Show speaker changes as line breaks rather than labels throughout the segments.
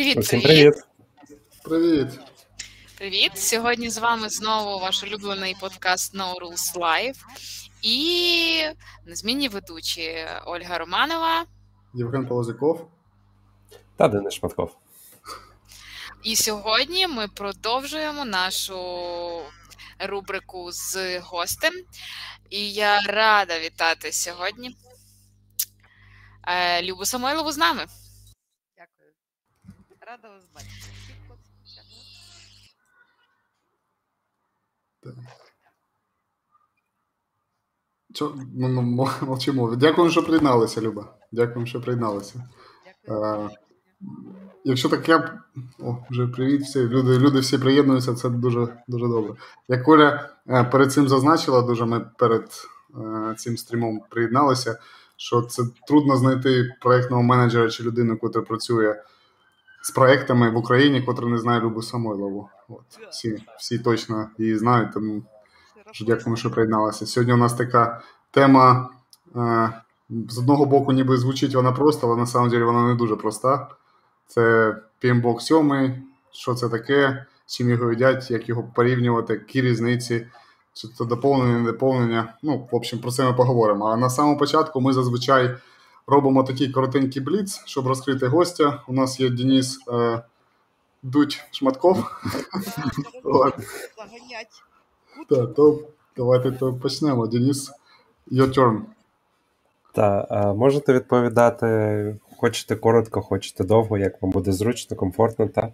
Привіт,
Усім
привіт.
Привіт.
Привіт. Сьогодні з вами знову ваш улюблений подкаст No Rules Live і незмінні ведучі Ольга Романова.
Євген Полозяков.
Та Денис Шматков.
І сьогодні ми продовжуємо нашу рубрику з гостем. І я рада вітати сьогодні е, Любу Самойлову з нами.
Рада вас бачити. Всіх хлопців, дівчат.
Мовчимо. Дякую, що приєдналися, Люба. Дякую, що приєдналися.
Дякую.
Е, Якщо так я. О, вже привіт всі. Люди, люди всі приєднуються, це дуже, дуже добре. Як Оля е, перед цим зазначила, дуже ми перед е, цим стрімом приєдналися, що це трудно знайти проєктного менеджера чи людину, яка працює з проектами в Україні, котра не знає Любу Самойлову. От, всі, всі точно її знають, тому дякуємо, що приєдналися. Сьогодні у нас така тема. Е, з одного боку, ніби звучить вона просто, але на самом деле вона не дуже проста. Це PMBOK 7, що це таке, з чим його їдять, як його порівнювати, які різниці, чи це доповнення, не доповнення. Ну, в общем, про це ми поговоримо. А на самому початку ми зазвичай робимо такий коротенький бліц, щоб розкрити гостя. У нас є Денис е, Дудь Шматков. Так, то давайте то почнемо. Денис, your turn.
Та е, можете відповідати, хочете коротко, хочете довго, як вам буде зручно, комфортно. Та?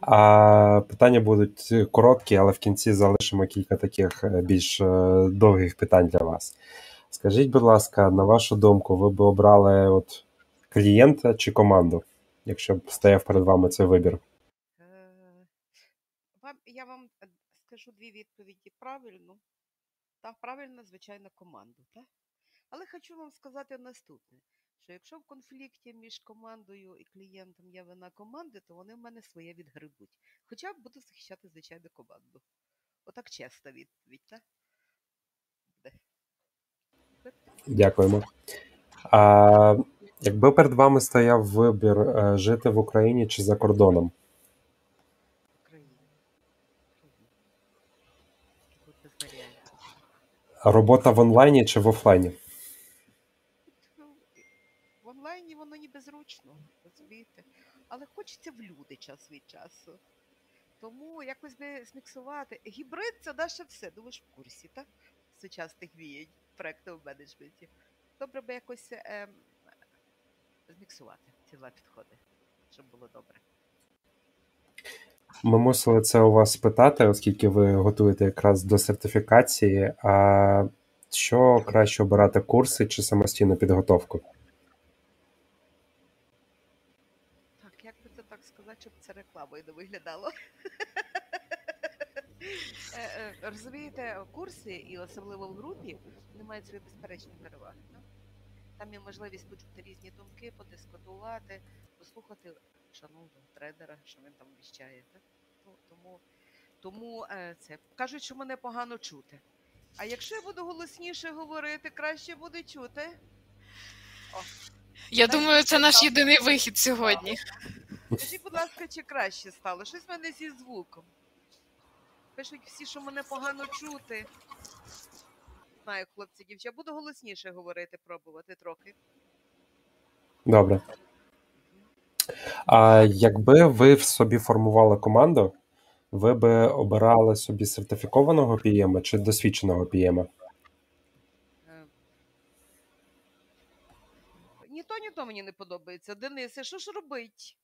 А питання будуть короткі, але в кінці залишимо кілька таких е, більш е, довгих питань для вас. Скажіть, будь ласка, на вашу думку, ви б обрали от клієнта чи команду, якщо б стояв перед вами цей вибір?
Е, я вам е, скажу дві відповіді правильно. Так, правильно, звичайно, команду. Так? Але хочу вам сказати наступне: що якщо в конфлікті між командою і клієнтом є вина команди, то вони в мене своє відгребуть. Хоча буду захищати, звичайно, команду. Отак чесна відповідь, так?
Дякуємо. А якби перед вами стояв вибір е, жити в Україні чи за кордоном? Робота в онлайні чи в офлайні?
В онлайні воно ніби зручно, розумієте? Але хочеться в люди час від часу. Тому якось би зміксувати. Гібрид це наше все. Ж в курсі, так? Сучасних віянь в менеджменті. Добре би якось ем, зміксувати ці два підходи, щоб було добре.
Ми мусили це у вас спитати, оскільки ви готуєте якраз до сертифікації. А що краще обирати курси чи самостійну підготовку?
Так, як би це так сказати, щоб це рекламою не виглядало. Е, е, Розумієте, курси, і особливо в групі, вони мають свої безперечні переваги. Там є можливість почути різні думки, подискутувати, послухати шановного тренера, що він там віщає. Ну, тому тому е, це кажуть, що мене погано чути. А якщо я буду голосніше говорити, краще буде чути.
Я
Так,
думаю, це наш єдиний вихід сьогодні.
Скажіть, будь ласка, чи краще стало? Щось в мене зі звуком. Пишуть всі, що мене погано чути. Знаю, хлопці, дівчата, буду голосніше говорити, пробувати трохи.
Добре. А якби ви в собі формували команду, ви би обирали собі сертифікованого PM чи досвідченого PM?
Е, Ні то, ні то мені не подобається. Денисе, що ж робить?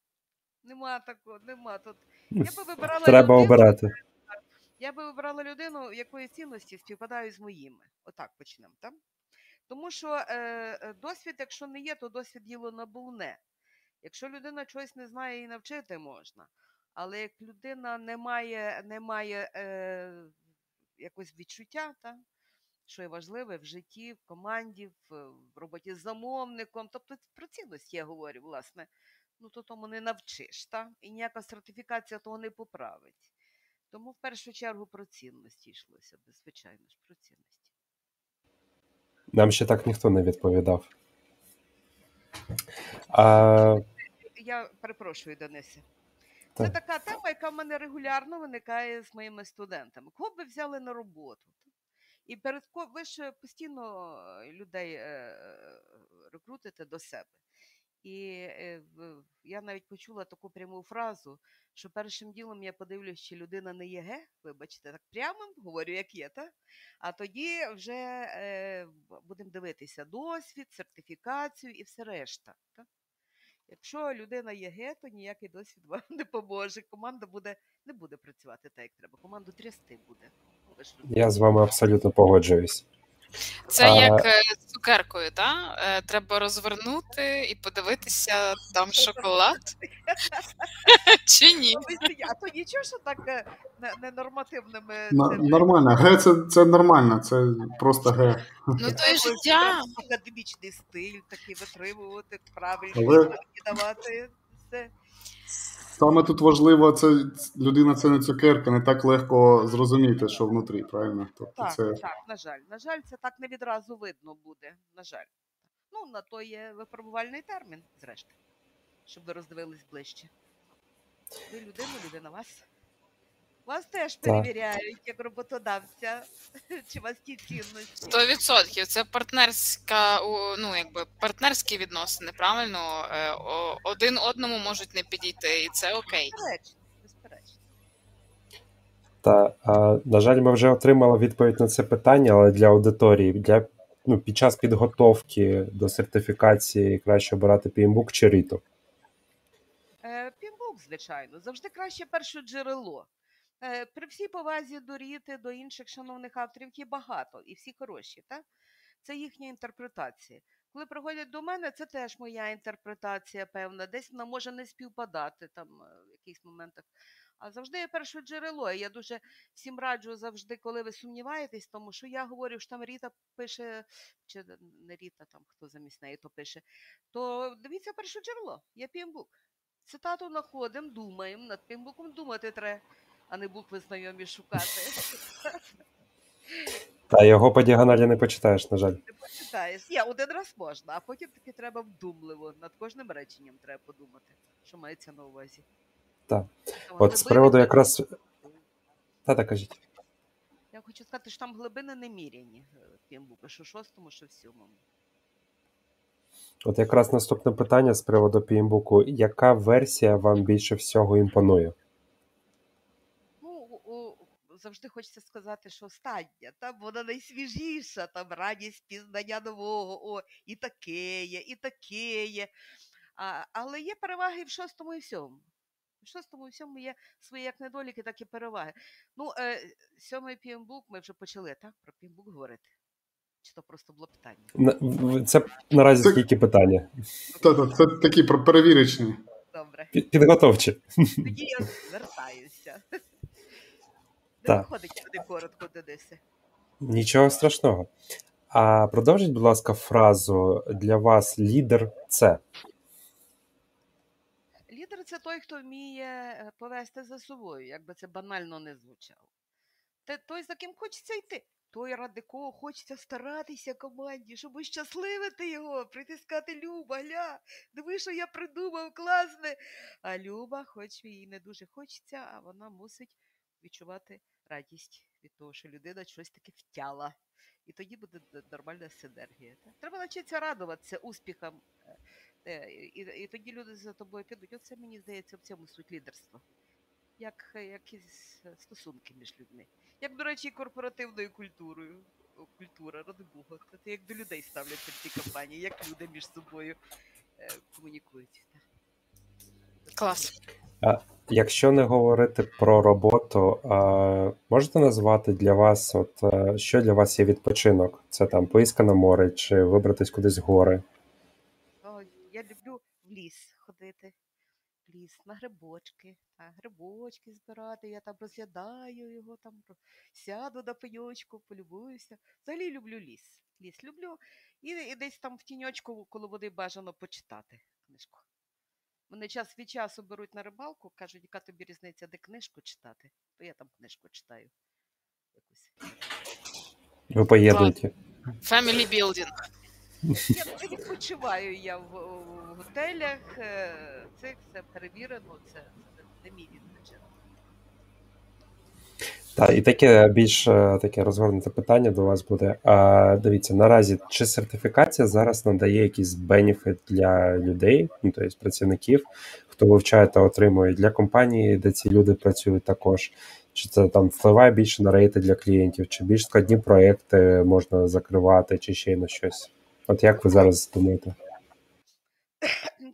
Нема такого, нема тут. Я би вибирала
Треба
людину,
обирати.
Я би вибрала людину, якої цінності співпадають з моїми. Отак почнемо. Так? Тому що е, е, досвід, якщо не є, то досвід діло набувне. Якщо людина чогось не знає і навчити можна. Але як людина не має, не має е, якось відчуття, та, що є важливе в житті, в команді, в, в роботі з замовником, тобто про цінності я говорю, власне, ну то тому не навчиш, та? і ніяка сертифікація того не поправить. Тому в першу чергу про цінності йшлося, звичайно ж, про цінності.
Нам ще так ніхто не відповідав. А,
я перепрошую, Денисе. Це
Так.
така тема, яка в мене регулярно виникає з моїми студентами. Кого б ви взяли на роботу? І перед ви ж постійно е, людей е, рекрутите до себе. І е, я навіть почула таку пряму фразу, що першим ділом я подивлюсь, чи людина не є ге, вибачте, так прямо говорю, як є, та? а тоді вже е, будемо дивитися досвід, сертифікацію і все решта. Та? Якщо людина є ге, то ніякий досвід вам не поможе. Команда буде, не буде працювати так, як треба. Команду трясти буде. Ну.
Я з вами абсолютно погоджуюсь.
Це
А-
як е, з цукеркою, та? Е, Треба розвернути і подивитися, там шоколад. Чи ні?
А то нічого, що так е, не- ненормативними
Нормально. Г це, це нормально, це просто Г.
Ну то і життя.
академічний стиль, такий витримувати, правильні
Але-
давати. Все.
Саме тут важливо, це людина це не цукерка, не так легко зрозуміти, що внутрі, правильно? Тобто
Так,
це
так, на жаль. На жаль, це так не відразу видно буде. На жаль. Ну, на то є випробувальний термін, зрештою, щоб ви роздивились ближче. Ви людина, людина вас. Вас теж перевіряють як роботодавця, чи у вас ті цінності.
Сто відсотків. Це партнерська, ну якби партнерські відносини, правильно? Е, Один одному можуть не підійти, і це окей.
Безперечно, безперечно.
Та, а, на жаль, ми вже отримали відповідь на це питання, але для аудиторії, для, ну, під час підготовки до сертифікації краще обирати PMBOK чи Rito.
Е, Пінбук, звичайно, завжди краще перше джерело. Е, При всій повазі до Ріти, до інших шановних авторів, є багато і всі хороші, так? Це їхня інтерпретація. Коли приходять до мене, це теж моя інтерпретація певна. Десь вона може не співпадати там е, в якихось моментах. А завжди є перше джерело. Я дуже всім раджу завжди, коли ви сумніваєтесь, тому що я говорю, що там Ріта пише, чи не Ріта, там хто замість неї то пише, то дивіться перше джерело, є пімбук. Цитату знаходимо, думаємо, над пімбуком думати треба, а не букви знайомі шукати.
Та його по діагоналі не почитаєш, на жаль.
Не почитаєш. Є, один раз можна, а потім таки треба вдумливо. Над кожним реченням треба подумати, що мається на увазі.
Так. От з приводу якраз. Та, та кажіть.
Я хочу сказати, що там глибини неміряні е, пімбука, що в шостому, що в сьомому.
От якраз наступне питання з приводу PMBOK. Яка версія вам більше всього імпонує?
Завжди хочеться сказати, що остання, там вона найсвіжіша, там радість пізнання нового, о, і таке є, і таке є. А, але є переваги в шостому і в сьомому. В шостому і в сьомому є свої як недоліки, так і переваги. Ну, е, сьомий пімбук, ми вже почали, так? Про пімбук говорити. Чи то просто було питання?
Це наразі
Це-
тільки питання.
Та-та, це такі про- перевірочні.
Добре.
Підготовчі.
Тоді я звертаюся. Не виходить туди коротко, Денисе.
Нічого страшного. А продовжіть, будь ласка, фразу для вас лідер це.
Лідер це той, хто вміє е, повести за собою, як би це банально не звучало. Те той, за ким хочеться йти, той, ради кого хочеться старатися команді, щоб щасливити його, прийти сказати Люба, гля, диви, що я придумав, класне. А Люба, хоч їй не дуже хочеться, а вона мусить відчувати радість від того, що людина щось таке втяла. І тоді буде нормальна синергія. Треба навчитися радуватися успіхам е, І, і тоді люди за тобою підуть. Оце мені здається в цьому суть лідерства. Як якісь стосунки між людьми. Як, до речі, корпоративною культурою. Культура, ради Бога. Це як до людей ставляться в цій компанії, як люди між собою е, комунікують. Так.
Клас.
Якщо не говорити про роботу, а, можете назвати для вас, от е, що для вас є відпочинок? Це там поїздка на море чи вибратись кудись в гори?
О, я люблю в ліс ходити. В ліс на грибочки. Та, грибочки збирати, я там розглядаю його, там сяду на пеньочку, полюбуюся. Взагалі люблю ліс. Ліс люблю. І, і десь там в тіньочку коло води бажано почитати книжку. Мене час від часу беруть на рибалку, кажуть, яка тобі різниця, де книжку читати, то я там книжку читаю. Якусь.
Ви поїдете.
Family building.
Я відпочиваю я в, в готелях. е, Це все перевірено, це, це не мій відпочинок.
Та і таке більш е, таке розгорнуте питання до вас буде. А, Дивіться, наразі чи сертифікація зараз надає якийсь бенефіт для людей, ну тобто працівників, хто вивчає та отримує для компанії, де ці люди працюють також. Чи це там впливає більше на рейти для клієнтів, чи більш складні проекти можна закривати, чи ще й на щось? От як ви зараз думаєте?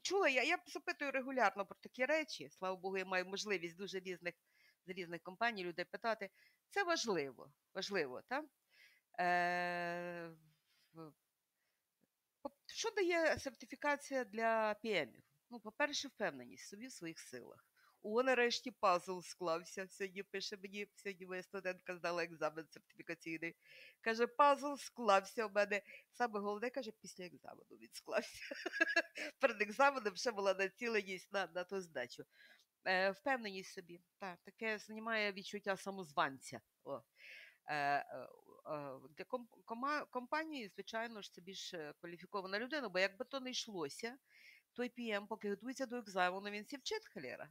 Чула, я, я запитую регулярно про такі речі. Слава Богу, я маю можливість дуже різних різних компаній людей питати. Це важливо. Важливо, так? Е, що дає сертифікація для ПМів? Ну, по-перше, впевненість собі в своїх силах. О, нарешті пазл склався. Сьогодні пише мені, сьогодні моя студентка здала екзамен сертифікаційний. Каже, пазл склався у мене. Саме головне, каже, після екзамену він склався. Перед екзаменом ще була націленість на, на ту здачу. Е, впевненість собі. Так, таке знімає відчуття самозванця. О. Е, е, е, для компанії, звичайно ж, це більш кваліфікована людина, бо якби то не йшлося, той ПМ, поки готується до екзамену, він сі вчить халера.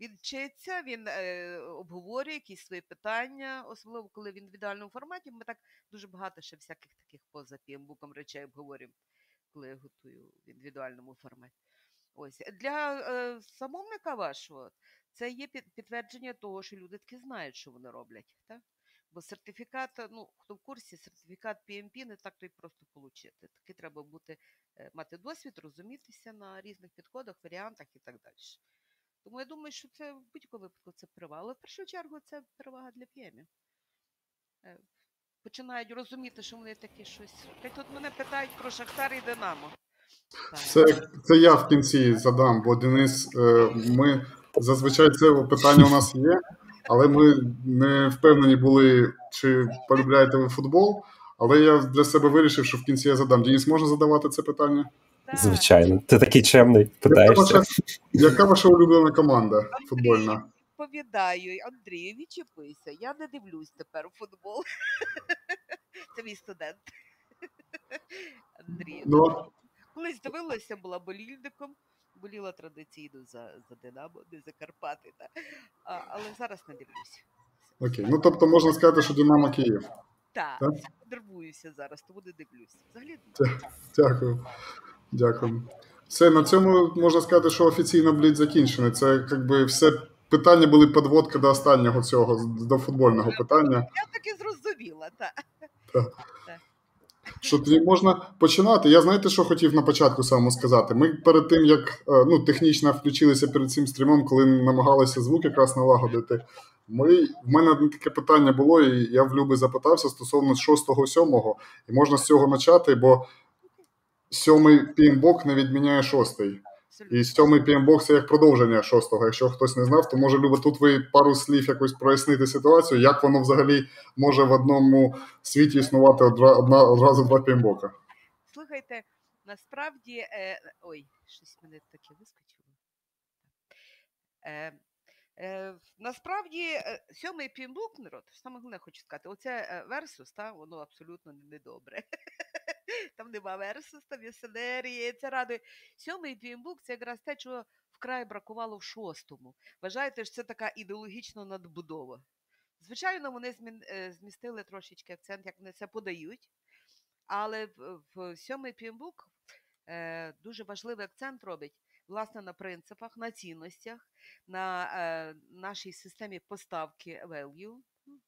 Він вчиться, він е, обговорює якісь свої питання, особливо коли в ідеальному форматі. Ми так дуже багато ще всяких таких поза піємбуком речей обговорюємо, коли я готую в індивідуальному форматі. Ось для е, замовника вашого це є підтвердження того, що люди таки знають, що вони роблять. Так? Бо сертифікат, е, ну хто в курсі, сертифікат PMP не так то й просто отримати. Таки треба бути, е, мати досвід, розумітися на різних підходах, варіантах і так далі. Тому я думаю, що це в будь-якому випадку це перевага. Але в першу чергу це перевага для п'ємів. Е, Починають розуміти, що вони такі щось. Тут мене питають про Шахтар і Динамо.
Це, це я в кінці задам, бо Денис, е, ми зазвичай це питання у нас є, але ми не впевнені були, чи полюбляєте ви футбол. Але я для себе вирішив, що в кінці я задам. Денис, можна задавати це питання?
Звичайно, ти такий чемний,
Яка ваша, яка ваша улюблена команда футбольна?
Відповідаю, Андрію, відчепися. Я не дивлюсь тепер у футбол. Це мій студент. Андрій.
Ну,
Колись дивилася, була болільником, боліла традиційно за, за Динамо, не за Карпати. Та. А, але зараз не дивлюся.
окей. Ну тобто можна сказати, що Динамо Київ.
Так,
Так?
нервуюся зараз, тому не дивлюся. Взагалі
Дякую. Дякую. Все, на цьому можна сказати, що офіційно блід закінчений. Це якби все питання були підводка до останнього цього, до футбольного питання.
я так і зрозуміла. Так.
Що тоді можна починати. Я знаєте, що хотів на початку самому сказати. Ми перед тим, як е, ну, технічно включилися перед цим стрімом, коли намагалися звук якраз налагодити. Ми, в мене таке питання було, і я в Люби запитався стосовно 6-7, і можна з цього почати, бо сьомий пінбок не відміняє шостий. І сьомий PMBOK це як продовження шостого. Якщо хтось не знав, то може Люба, тут ви пару слів якось прояснити ситуацію, як воно взагалі може в одному світі існувати одра- одна, одразу два PMBOK.
Слухайте, насправді, е, ой, щось мене таке вискочило. Е, е, насправді, е, сьомий пімбук, народ, саме головне хочу сказати, оце е, версус, та, воно абсолютно недобре. Там нема є сценарії, це радує. Сьомий пімбук це якраз те, чого вкрай бракувало в шостому. Вважаєте, що це така ідеологічна надбудова. Звичайно, вони е, змістили трошечки акцент, як вони це подають. Але в, сьомий пімбук е, дуже важливий акцент робить власне на принципах, на цінностях, на е, нашій системі поставки value,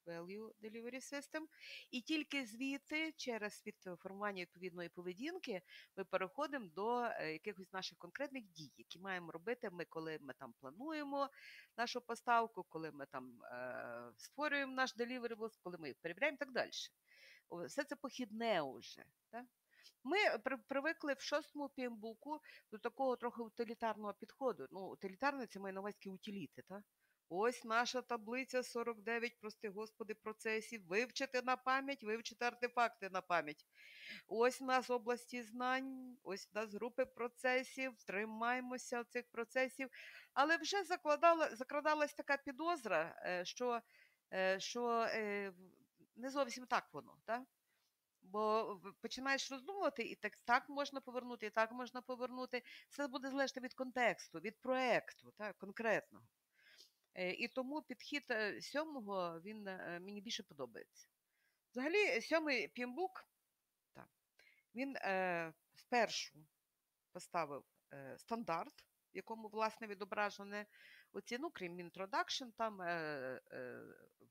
value delivery system. І тільки звідти, через від формування відповідної поведінки, ми переходимо до е, якихось наших конкретних дій, які маємо робити ми, коли ми там плануємо нашу поставку, коли ми там е, створюємо наш deliverables, коли ми їх перевіряємо і так далі. Все це похідне уже. Так? Ми при, привикли в шостому пімбуку до такого трохи утилітарного підходу. Ну, утилітарне це має на увазі утиліти, так? Ось наша таблиця 49, прости господи, процесів. Вивчити на пам'ять, вивчити артефакти на пам'ять. Ось у нас області знань, ось у нас групи процесів, тримаємося цих процесів. Але вже закладала, закрадалась така підозра, е, що, е, що е, не зовсім так воно. Так? Бо починаєш роздумувати, і так так можна повернути, і так можна повернути. Все буде залежати від контексту, від проекту, так, конкретного. Е, і тому підхід е, сьомого він е, мені більше подобається. Взагалі, сьомий пімбук, так, він е, спершу поставив е, стандарт, в якому, власне, відображене оці, ну, крім introduction, там е, е,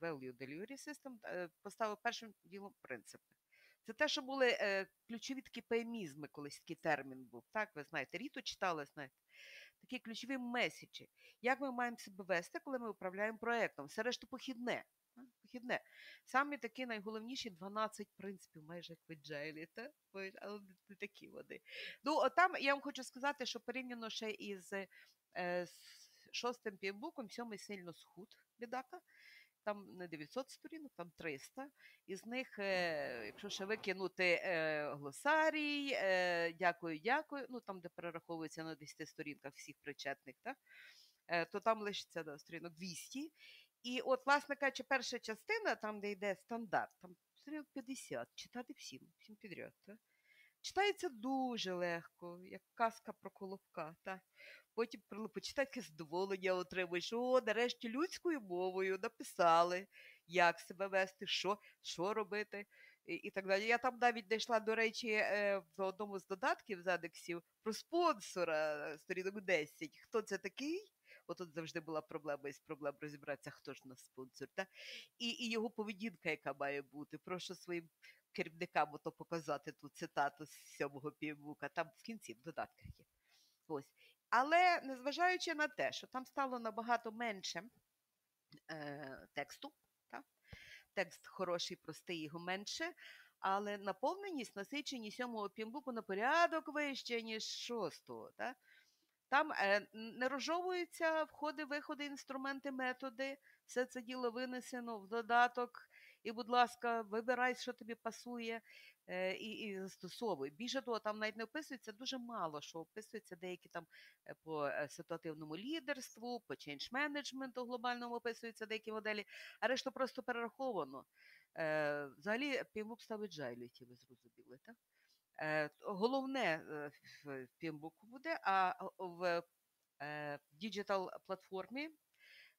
value delivery system, е, поставив першим ділом принципи. Це те, що були е, ключові такі пеймізми, колись такий термін був. Так, ви знаєте, Ріту читали, знаєте, такі ключові меседжі. Як ми маємо себе вести, коли ми управляємо проєктом? Все решта похідне. Похідне. Самі такі найголовніші 12 принципів, майже як ви та? але не такі вони. Ну, там я вам хочу сказати, що порівняно ще із е, шостим півбуком, сьомий сильно схуд бідака там не 900 сторінок, там 300. Із них, е, якщо ще викинути е, глосарій, е, дякую, дякую, ну там, де перераховується на 10 сторінках всіх причетних, так? то там лишиться да, сторінок 200. І от, власне кажучи, перша частина, там, де йде стандарт, там сторінок 50, читати всім, всім підряд. Так? Читається дуже легко, як казка про колобка. Так? Потім почитай таке задоволення отримуєш. О, нарешті людською мовою написали, як себе вести, що що робити і, і так далі. Я там навіть дійшла, до речі, е, в одному з додатків з адексів про спонсора е, сторінок 10. Хто це такий? Бо тут завжди була проблема із проблем розібратися, хто ж у нас спонсор. Та? І і його поведінка, яка має бути. Прошу своїм керівникам ото показати ту цитату з сьомого півбука. Там в кінці в додатках є. Ось. Але незважаючи на те, що там стало набагато менше е, тексту, так? текст хороший, простий, його менше, але наповненість, насиченість сьомого пімбуку на порядок вище, ніж шостого. Так? Там е, не розжовуються входи, виходи, інструменти, методи. Все це діло винесено в додаток. І, будь ласка, вибирай, що тобі пасує, е, і і застосовуй. Більше того, там навіть не описується дуже мало, що описується деякі там е, по е, ситуативному лідерству, по change менеджменту глобальному описуються деякі моделі, а решту просто перераховано. Взагалі, PMBOK ставить agility, ви зрозуміли, так? Головне в PMBOK у буде, а в digital платформі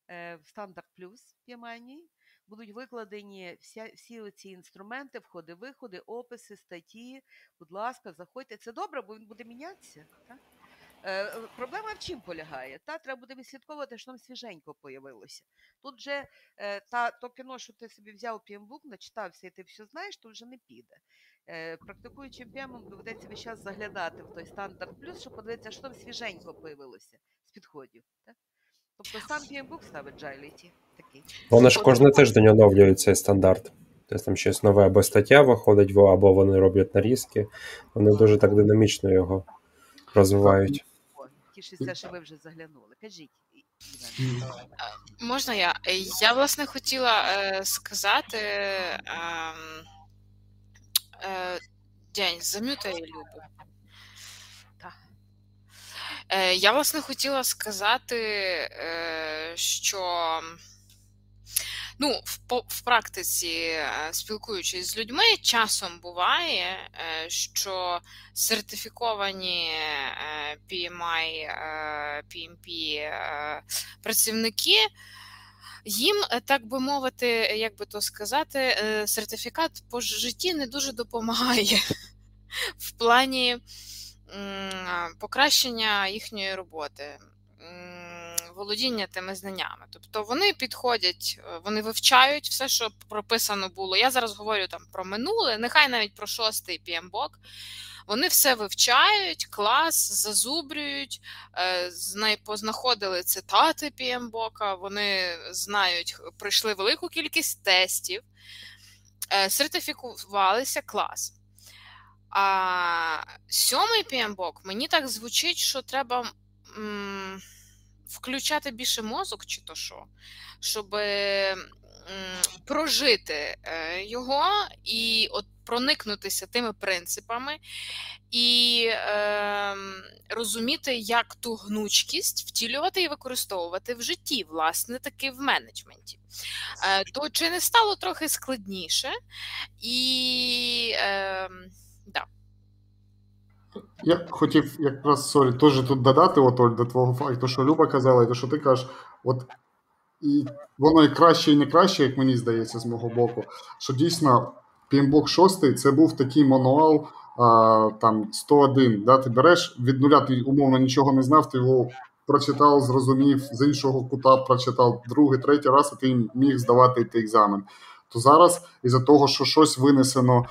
в Standards Plus PMI ній будуть викладені вся, всі ці інструменти, входи, виходи, описи, статті. Будь ласка, заходьте. Це добре, бо він буде мінятися. Так? Е, Проблема в чим полягає? Та Треба буде відслідковувати, що там свіженько появилося. Тут же е, та, то кіно, що ти собі взяв п'ємбук, начитався і ти все знаєш, то вже не піде. Е, Практикуючим п'ємом доведеться весь час заглядати в той стандарт плюс, щоб подивитися, що там свіженько появилося з підходів. Так? Тобто сам PMBook ставить Джайліті такий.
Вони ж кожен тиждень оновлюють цей стандарт. Тобто там щось нове або стаття виходить, або вони роблять нарізки. Вони дуже так динамічно його розвивають.
Тішуся, що ви вже заглянули. Кажіть.
Можна я? Я, власне, хотіла е, сказати. Е, е, День, зам'ютай Любу. Е, я, власне, хотіла сказати, е, що ну, в, практиці, е, спілкуючись з людьми, часом буває, що сертифіковані PMI, PMP працівники. Їм, так би мовити, як би то сказати, сертифікат по житті не дуже допомагає в плані покращення їхньої роботи, володіння тими знаннями. Тобто вони підходять, е, вони вивчають все, що прописано було. Я зараз говорю там про минуле, нехай навіть про шостий PMBOK. Вони все вивчають, клас, зазубрюють, е, познаходили цитати PMBOK, вони знають, пройшли велику кількість тестів, е, сертифікувалися клас. А сьомий піамбок мені так звучить, що треба м, включати більше мозок, чи то що, щоб м, прожити е, його і от проникнутися тими принципами і е, розуміти, як ту гнучкість втілювати і використовувати в житті, власне, таки в менеджменті. Е, То чи не стало трохи складніше? І е.
Я хотів якраз sorry, теж тут додати, от, Оль, до твого факту, що Люба казала, і те, що ти кажеш, от і воно і краще, і не краще, як мені здається, з мого боку, що дійсно PMBOK 6 це був такий мануал а, там 101. Да? Ти береш від нуля, ти умовно нічого не знав, ти його прочитав, зрозумів, з іншого кута прочитав другий, третій раз, і ти міг здавати той екзамен. То зараз, із-за того, що щось винесено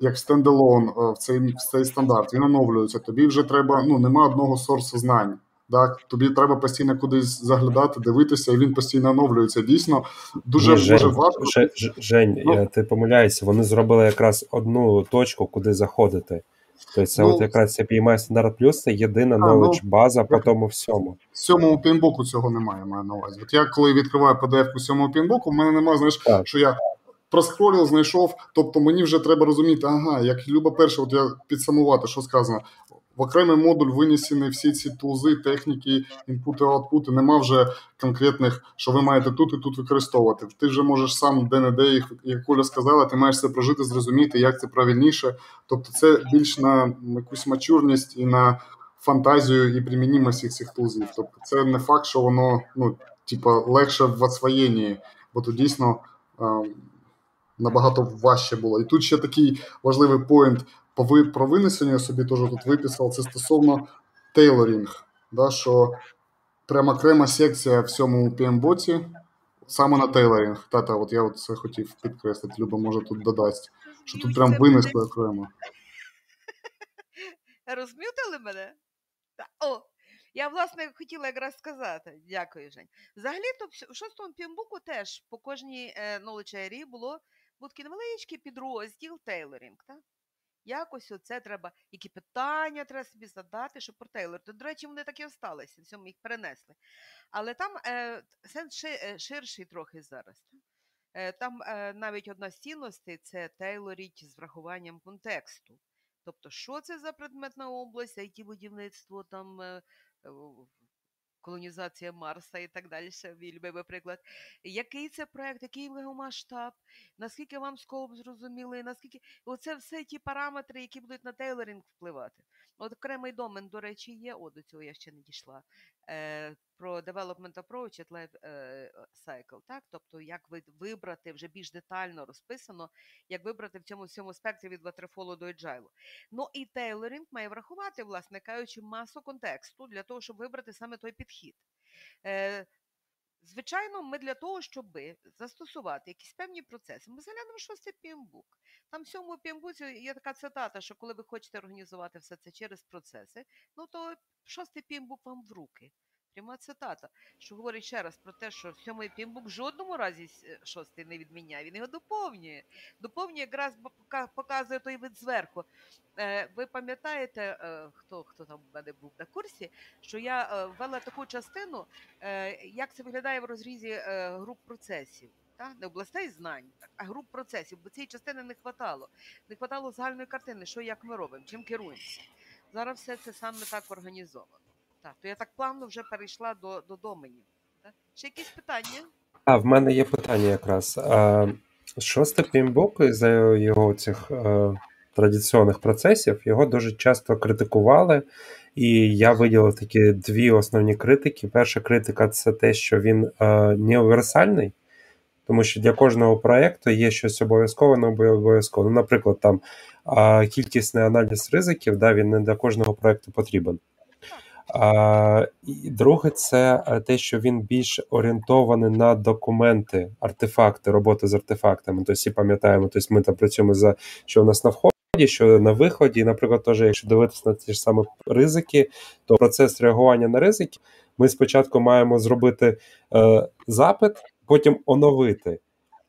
як стендалон в цей в цей стандарт, він оновлюється. Тобі вже треба, ну нема одного сорсу знань. Так, тобі треба постійно кудись заглядати, дивитися, і він постійно оновлюється. Дійсно, дуже
Жень,
важко.
Ж- Ж- Жень,
Ну.
е, ти помиляєшся, вони зробили якраз одну точку, куди заходити. Тобто це
Ну,
от якраз це PMI Стандарт Плюс це єдина
А, ну,
knowledge база по тому всьому.
В сьомому пінбоку цього немає, маю на увазі. От я коли відкриваю PDF у сьомому пінбоку, в мене немає, знаєш,
Так.
що я проскролів, знайшов. Тобто мені вже треба розуміти, ага, як Люба перша, от я підсумувати, що сказано. В окремий модуль винесені всі ці тулзи, техніки, інпути, аутпути. Нема вже конкретних, що ви маєте тут і тут використовувати. Ти вже можеш сам де-не-де їх, як Коля сказала, ти маєш це прожити, зрозуміти, як це правильніше. Тобто, це більш на якусь mature ність і на фантазію і примінімость всіх цих tools ів. Тобто, це не факт, що воно ну, типа, легше в освоєнні, бо тут дійсно е, набагато важче було. І тут ще такий важливий point про винесення я собі теж тут виписав. Це стосовно tailoring, да, що прямо окрема секція в цьому PMBOK і саме на tailoring. Та-та, от я от це хотів підкреслити, Люба може тут додасть, що тут прям винесли окремо.
Розмютили мене? О, я, власне, хотіла якраз сказати. Дякую, Жень. Взагалі-то в в шостому пімбуку теж по кожній е, knowledge area було був такий невеличкий підрозділ тейлорінг. Так? Якось оце треба, які питання треба собі задати, щоб про тейлор. До речі, вони так і осталися, в цьому їх перенесли. Але там е, сенс е, ширший трохи зараз. Так? Е, там е, навіть одна з цінностей це тейлоріть з врахуванням контексту. Тобто, що це за предметна область, it будівництво там. е, Колонізація Марса і так далі, мій любимий приклад. Який це проект, який його масштаб, наскільки вам скоп зрозуміли, наскільки оце все ті параметри, які будуть на тейлеринг впливати. Окремий домен, до речі, є. О, до цього я ще не дійшла. Е, про development approach at life е, cycle, так? Тобто, як вибрати вже більш детально розписано, як вибрати в цьому всьому спектрі від waterfall до agile. Ну і тейлоринг має врахувати, власне кажучи, масу контексту для того, щоб вибрати саме той підхід. Е, Звичайно, ми для того, щоб застосувати якісь певні процеси, ми заглянемо шостий PMBOK. Там в цьому PMBOK є така цитата, що коли ви хочете організувати все це через процеси, ну то шостий PMBOK вам в руки. Пряма цитата, що говорить ще раз про те, що сьомий пімбук в жодному разі е, шостий не відміняє, він його доповнює. Доповнює якраз показує той вид зверху. Е, ви пам'ятаєте, е, хто, хто там в мене був на курсі, що я ввела таку частину, як це виглядає в розрізі груп процесів. Та? Не областей знань, а груп процесів, бо цієї частини не хватало. Не хватало загальної картини, що як ми робимо, чим керуємося. Зараз все це саме так організовано. Так, то я так плавно вже перейшла до, до доменів. Так? Ще якісь питання?
А в мене є питання якраз. А, Шостий пімбок із-за його цих е, традиційних процесів його дуже часто критикували, і я виділив такі дві основні критики. Перша критика це те, що він е, не універсальний, тому що для кожного проєкту є щось обов'язкове, не обов'язково. Ну, наприклад, там кількісний аналіз ризиків, да, він не для кожного проєкту потрібен. А, і друге, це е, те, що він більш орієнтований на документи, артефакти, роботи з артефактами. Тобто всі пам'ятаємо, тобто ми там працюємо за що у нас на вході, що на виході. Наприклад, теж, якщо дивитися на ті ж самі ризики, то процес реагування на ризики ми спочатку маємо зробити е, запит, потім оновити,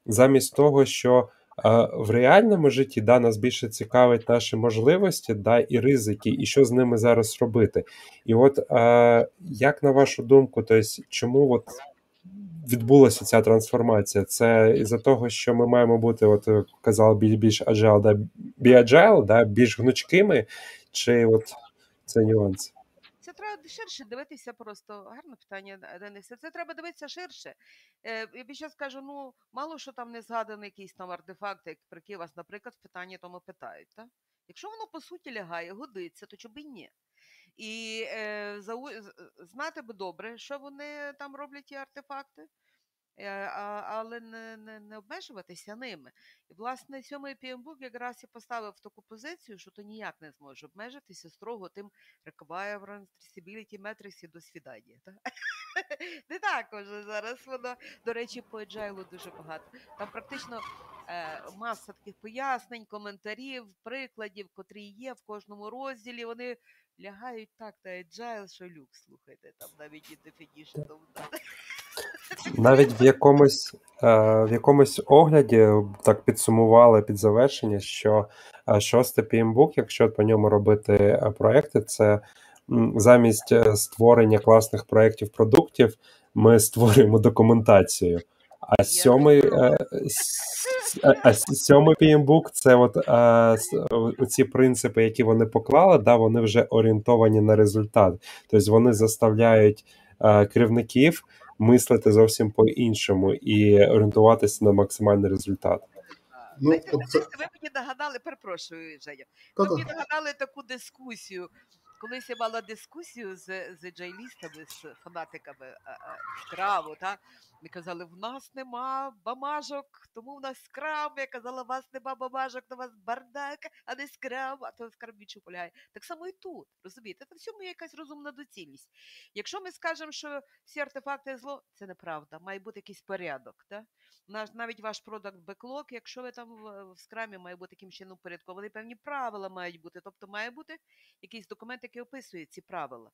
замість того, що е, в реальному житті да, нас більше цікавить наші можливості да, і ризики, і що з ними зараз робити. І от е, як на вашу думку, тобто, чому от відбулася ця трансформація? Це із-за того, що ми маємо бути, от е, більш більш agile, да, agile, да, більш гнучкими, чи от це нюанс?
Треба ширше дивитися просто. Гарне питання, Денисе. Це треба дивитися ширше. Е, я б ще скажу, ну, мало що там не згаданий якийсь там артефакт, як про який вас, наприклад, в питанні тому питають. Та? Якщо воно по суті лягає, годиться, то чому б ні? І е, знати би добре, що вони там роблять ті артефакти, але не, не, не обмежуватися ними. І, власне, сьомий PMBOK якраз і поставив таку позицію, що то ніяк не зможе обмежитися строго тим requirement, traceability metrics і до свідання. Та? Не так уже зараз воно, до речі, по agile дуже багато. Там практично е, маса таких пояснень, коментарів, прикладів, котрі є в кожному розділі. Вони лягають так на agile, що люкс, слухайте, там навіть і definition.
Навіть в якомусь, е, в якомусь огляді так підсумували під завершення, що е, шостий PMBOK, якщо по ньому робити е, проекти, це замість створення класних проєктів продуктів, ми створюємо документацію. А сьомий, а- сьомий PMBOK це от ці принципи, які вони поклали, да, вони вже орієнтовані на результат. Тобто вони заставляють керівників мислити зовсім по-іншому і орієнтуватися на максимальний результат.
Ну,
Денисе, ви мені нагадали, перепрошую, Женя. Ви мені нагадали таку дискусію. Колись я мала дискусію з, з джайлістами, з фанатиками а, а, скраму, та? Ми казали, в нас нема бамажок, тому в нас скрам. Я казала, у вас нема бамажок, у вас бардак, а не скрам, а то скрам більше полягає. Так само і тут, розумієте, це в цьому є якась розумна доцільність. Якщо ми скажемо, що всі артефакти зло, це неправда, має бути якийсь порядок. Наш, навіть ваш продакт беклог, якщо ви там в, в скрамі має бути таким чином порядкований, певні правила мають бути. Тобто має бути якийсь документ, який описує ці правила.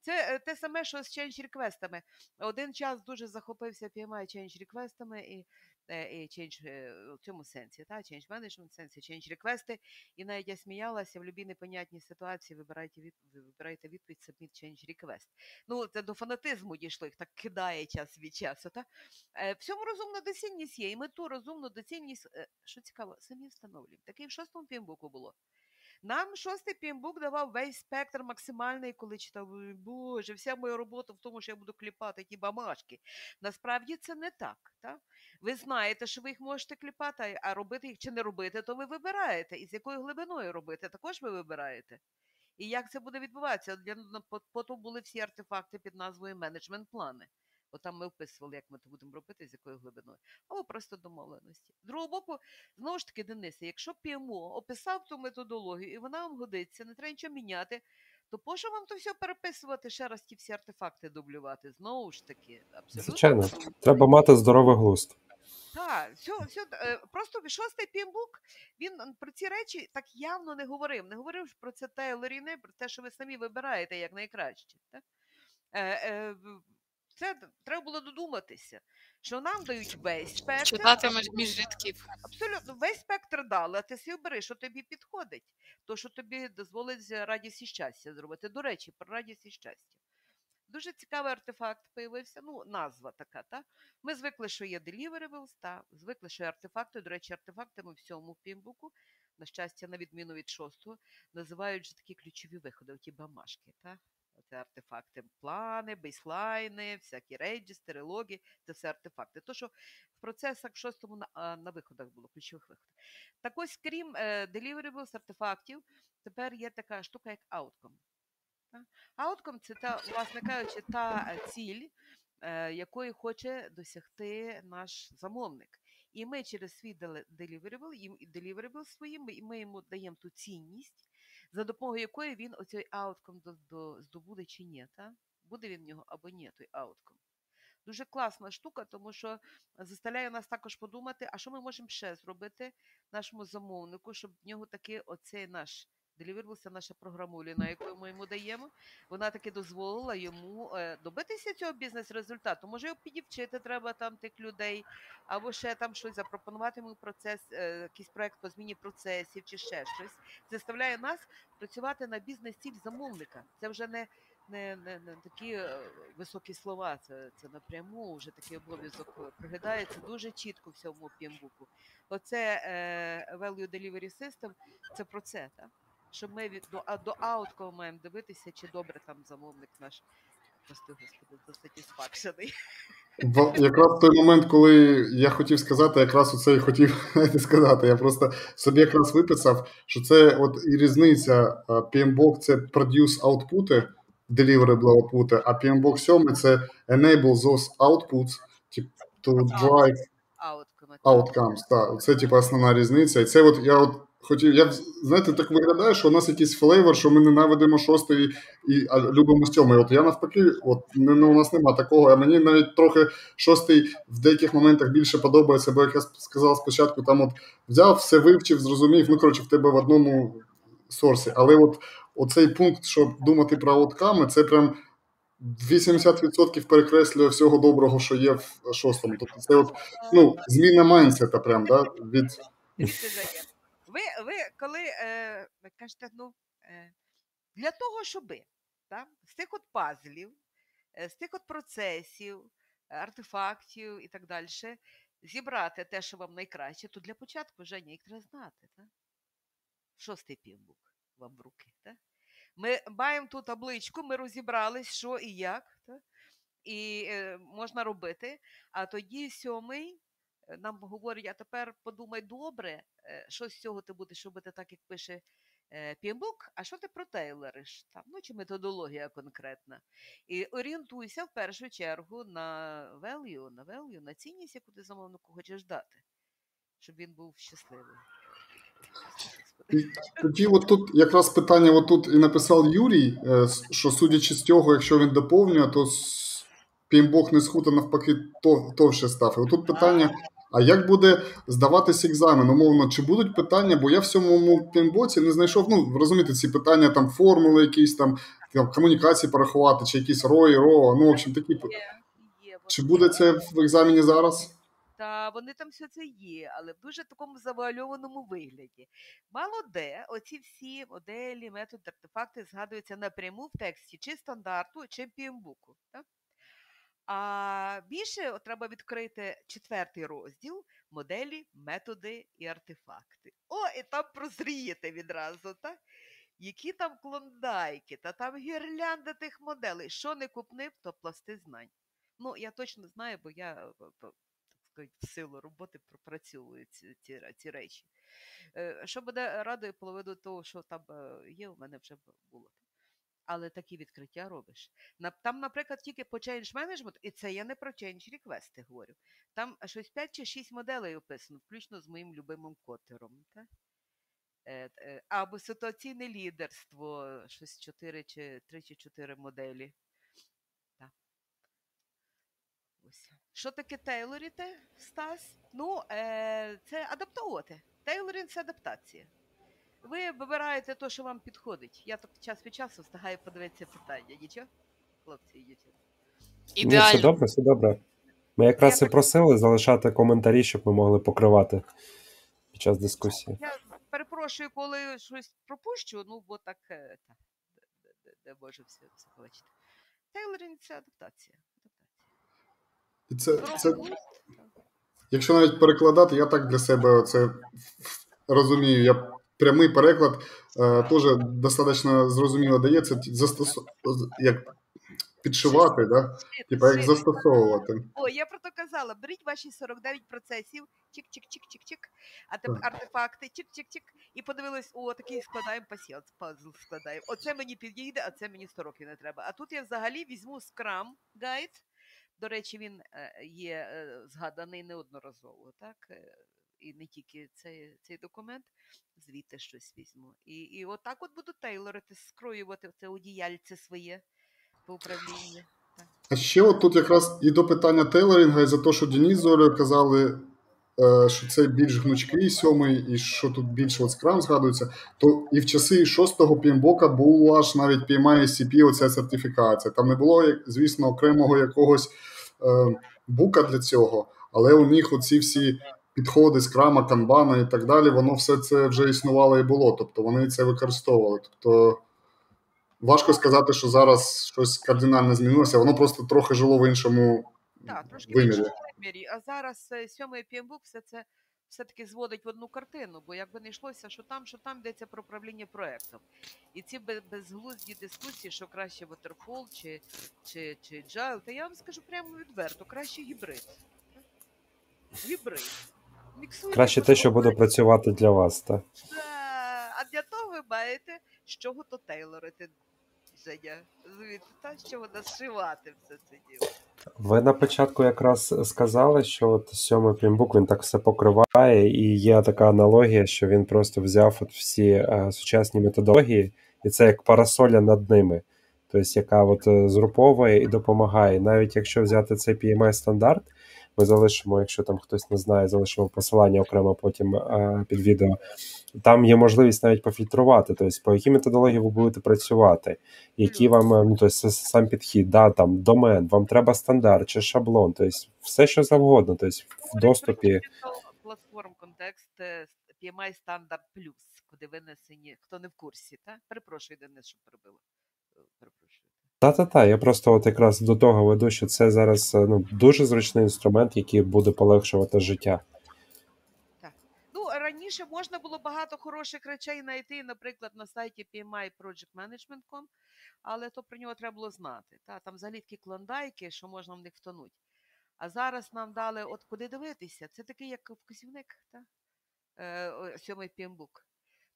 Це е, те саме, що з change реквестами. Один час дуже захопився PMI change реквестами і, е, і change е, в цьому сенсі, та? change management сенсі, change реквести. І навіть я сміялася в любій непонятній ситуації, вибирайте, від, вибирайте відповідь submit change request. Ну, це до фанатизму дійшло, їх так кидає час від часу. Та? Е, В цьому розумна доцільність є, і ми ту розумну доцільність, е, що цікаво, самі встановлюємо. Таке в шостому пімбуку було. Нам шостий пімбук давав весь спектр максимальний, коли читав, Боже, вся моя робота в тому, що я буду кліпати ті бамашки. Насправді це не так. Та? Ви знаєте, що ви їх можете кліпати, а робити їх чи не робити, то ви вибираєте. І з якою глибиною робити, також ви вибираєте. І як це буде відбуватися? Потім були всі артефакти під назвою менеджмент плани. От там ми вписували, як ми це будемо робити, з якою глибиною, або просто домовленості. З другого боку, знову ж таки, Денисе, якщо PMO описав ту методологію і вона вам годиться, не треба нічого міняти, то пощо вам то все переписувати, ще раз ті всі артефакти дублювати? Знову ж таки, абсолютно.
Звичайно, треба мати здоровий глузд.
Так, все, все, е, просто шостий пімбук, він про ці речі так явно не говорив. Не говорив про це Тейлоріне, про те, що ви самі вибираєте як найкраще. Так? Це треба було додуматися, що нам дають весь спектр.
Читати між, рядків.
Абсолютно, весь спектр дали, а ти собі бери, що тобі підходить, то, що тобі дозволить радість і щастя зробити. До речі, про радість і щастя. Дуже цікавий артефакт появився, ну, назва така, та? Ми звикли, що є deliverables, та? звикли, що є артефакти. До речі, артефактами в цьому пімбуку, на щастя, на відміну від шостого, називають вже такі ключові виходи, оті бамашки. Та? Це артефакти, плани, бейслайни, всякі рейджістери, логи, це все артефакти. То, що в процесах шостому на, на виходах було, ключових виходах. Так ось, крім е, deliverables, артефактів, тепер є така штука, як outcome. Outcome – це та, власне кажучи, та ціль, е, якої хоче досягти наш замовник. І ми через свій deliverable, їм і ми йому даємо ту цінність, за допомогою якої він оцей аутком до, до, здобуде чи ні. Та? Буде він в нього або ні, той аутком. Дуже класна штука, тому що заставляє нас також подумати, а що ми можемо ще зробити нашому замовнику, щоб в нього такий оцей наш Це наша програмуліна, яку ми йому даємо. Вона таки дозволила йому е, добитися цього бізнес-результату. Може, його підівчити треба там тих людей, або ще там щось запропонувати йому процес, е, якийсь проект по зміні процесів чи ще щось. Заставляє нас працювати на бізнес-ціль замовника. Це вже не не, не, не такі е, високі слова, це, це напряму, вже такий обов'язок приглядається дуже чітко в цьому пімбуку. Оце е, Value Delivery System, це про це, так? Що ми від до, а, до outcome маємо дивитися, чи добре там замовник наш, прости господи, засатісфакшений.
В- Якраз той момент, коли я хотів сказати, якраз оце і хотів сказати. Я просто собі якраз виписав, що це от і різниця. PMBOK – це produce output, deliverable output, а PMBOK 7 – це enable those outputs to drive
Outcome.
outcomes. Так, це типу основна різниця. І це от я от хотів, я знаєте, так виглядає, що у нас якийсь flavor, що ми ненавидимо шостий і а, любимо сьомий. От я навпаки, от не, ну, у нас нема такого. А мені навіть трохи шостий в деяких моментах більше подобається, бо як я сказав спочатку, там от взяв, все вивчив, зрозумів. Ну коротше, в тебе в одному source і. Але от оцей пункт, щоб думати про outcome и, це прям. 80% перекреслює всього доброго, що є в шостому. Тобто це от ну, зміна майнсета, прям, да, від
Ви, ви коли е, ви кажете, ну, е, для того, щоби та, з тих от пазлів, е, з тих от процесів, артефактів і так далі, зібрати те, що вам найкраще, то для початку, Женя, їх треба знати. Та? Шостий півбук вам в руки. Та? Ми маємо ту табличку, ми розібрались, що і як, та? і е, можна робити. А тоді сьомий нам говорять, а тепер подумай добре, е, що з цього ти будеш робити так, як пише PMBOK, а що ти протейлериш? Там, ну, чи методологія конкретна. І орієнтуйся в першу чергу на value, на value, на цінність, яку ти замовнику хочеш дати, щоб він був щасливий.
І тоді, от тут якраз питання, от тут і написав Юрій, е, що судячи з цього, якщо він доповнює, то пімбок не схута навпаки то, товще став. І отут питання: а як буде здаватися екзамен? Умовно, чи будуть питання? Бо я в цьому пімбоці не знайшов. Ну розумієте, ці питання там формули, якісь там, там комунікації порахувати, чи якісь рої, ро. Ну, в общем, такі пи-
Є, є,
чи буде це в екзамені зараз?
Та вони там все це є, але в дуже такому завуальованому вигляді. Мало де оці всі моделі, методи, артефакти згадуються напряму в тексті чи стандарту, чи пімбуку. Так? А більше треба відкрити четвертий розділ моделі, методи і артефакти. О, і там прозрієте відразу, так? Які там клондайки, та там гірлянди тих моделей. Що не купнив, то пласти знань. Ну, я точно знаю, бо я е, так сказати, в силу роботи пропрацьовую ці, ці, ці речі. Е, Що буде радою половину того, що там е, є, у мене вже було. Але такі відкриття робиш. Там, наприклад, тільки по change management, і це я не про change request говорю. Там щось 5 чи 6 моделей описано, включно з моїм любимим котером. Та? Е, е, Або ситуаційне лідерство, щось 4 чи 3 чи 4 моделі. Так. Ось. Що таке тейлоріте, Стас? Ну, е, це адаптувати. Тейлорінг це адаптація. Ви вибираєте те, що вам підходить. Я так час від часу встигаю подивитися питання. Нічого? Хлопці і дівчата.
Ні, все добре, все добре. Ми якраз
Я
і просили залишати коментарі, щоб ми могли покривати під час дискусії.
Я перепрошую, коли щось пропущу, ну бо так е, та, де, де, де, може все, все побачити. Тейлорінг це адаптація. адаптація.
Це, це. Якщо навіть перекладати, я так для себе це розумію. Я прямий переклад е, теж достатньо зрозуміло дається. Застосу... як підшивати, да? Типа як застосовувати.
О, я про то казала. Беріть ваші 49 процесів, чик-чик-чик-чик-чик, а тепер артефакти, чик-чик-чик, і подивились, о, такий складаємо пасіанс, пазл складаємо. Оце мені підійде, а це мені 100 років не треба. А тут я взагалі візьму Scrum Guide. До речі, він е, є е, згаданий неодноразово, так? І не тільки цей, цей документ, звідти щось візьму. І, і отак от буду тейлорити, скроювати це одіяльце своє по управлінню.
А ще от тут якраз і до питання тейлорінга, і за те, що Деніс з казали, е, що це більш гнучкий сьомий, і що тут більше от скрам згадується, то і в часи шостого пімбока була ж навіть PMI SCP, оця сертифікація. Там не було, звісно, окремого якогось е, бука для цього, але у них оці всі підходи скрама, канбана і так далі, воно все це вже існувало і було. Тобто вони це використовували. Тобто важко сказати, що зараз щось кардинально змінилося, воно просто трохи жило в іншому
трошки
вимірі.
вимірі. А зараз е, сьомий PMBOK все це все-таки зводить в одну картину, бо якби не йшлося, що там, що там йдеться про управління проектом. І ці безглузді дискусії, що краще Waterfall чи, чи, чи Agile, та я вам скажу прямо відверто, краще гібрид. Гібрид.
Краще те, що буде працювати для вас, так?
А для того ви маєте з чого то тейлорити, Женя. Розумієте, та з чого нашивати все це діло.
Ви на початку якраз сказали, що от сьомий прімбук він так все покриває, і є така аналогія, що він просто взяв от всі е, сучасні методології, і це як парасоля над ними, тобто яка от е, згруповує і допомагає. Навіть якщо взяти цей PMI стандарт, ми залишимо, якщо там хтось не знає, залишимо посилання окремо потім е, під відео. Там є можливість навіть пофільтрувати, тобто по якій методології ви будете працювати, які вам е, ну, тобто, сам підхід, да, там домен, вам треба стандарт чи шаблон, тобто все, що завгодно, тобто в доступі.
Платформ контекст PMI Standard Plus, куди винесені, хто не в курсі, та? Перепрошую, Денис, що перебила. Е, Перепрошую.
Та-та-та, я просто от якраз до того веду, що це зараз е, ну, дуже зручний інструмент, який буде полегшувати життя.
Ну, раніше можна було багато хороших речей знайти, наприклад, на сайті PMI Project але то про нього треба було знати. Та, там взагалі клондайки, що можна в них втонути. А зараз нам дали, от куди дивитися, це такий як вказівник, та? Е, сьомий PMBOK.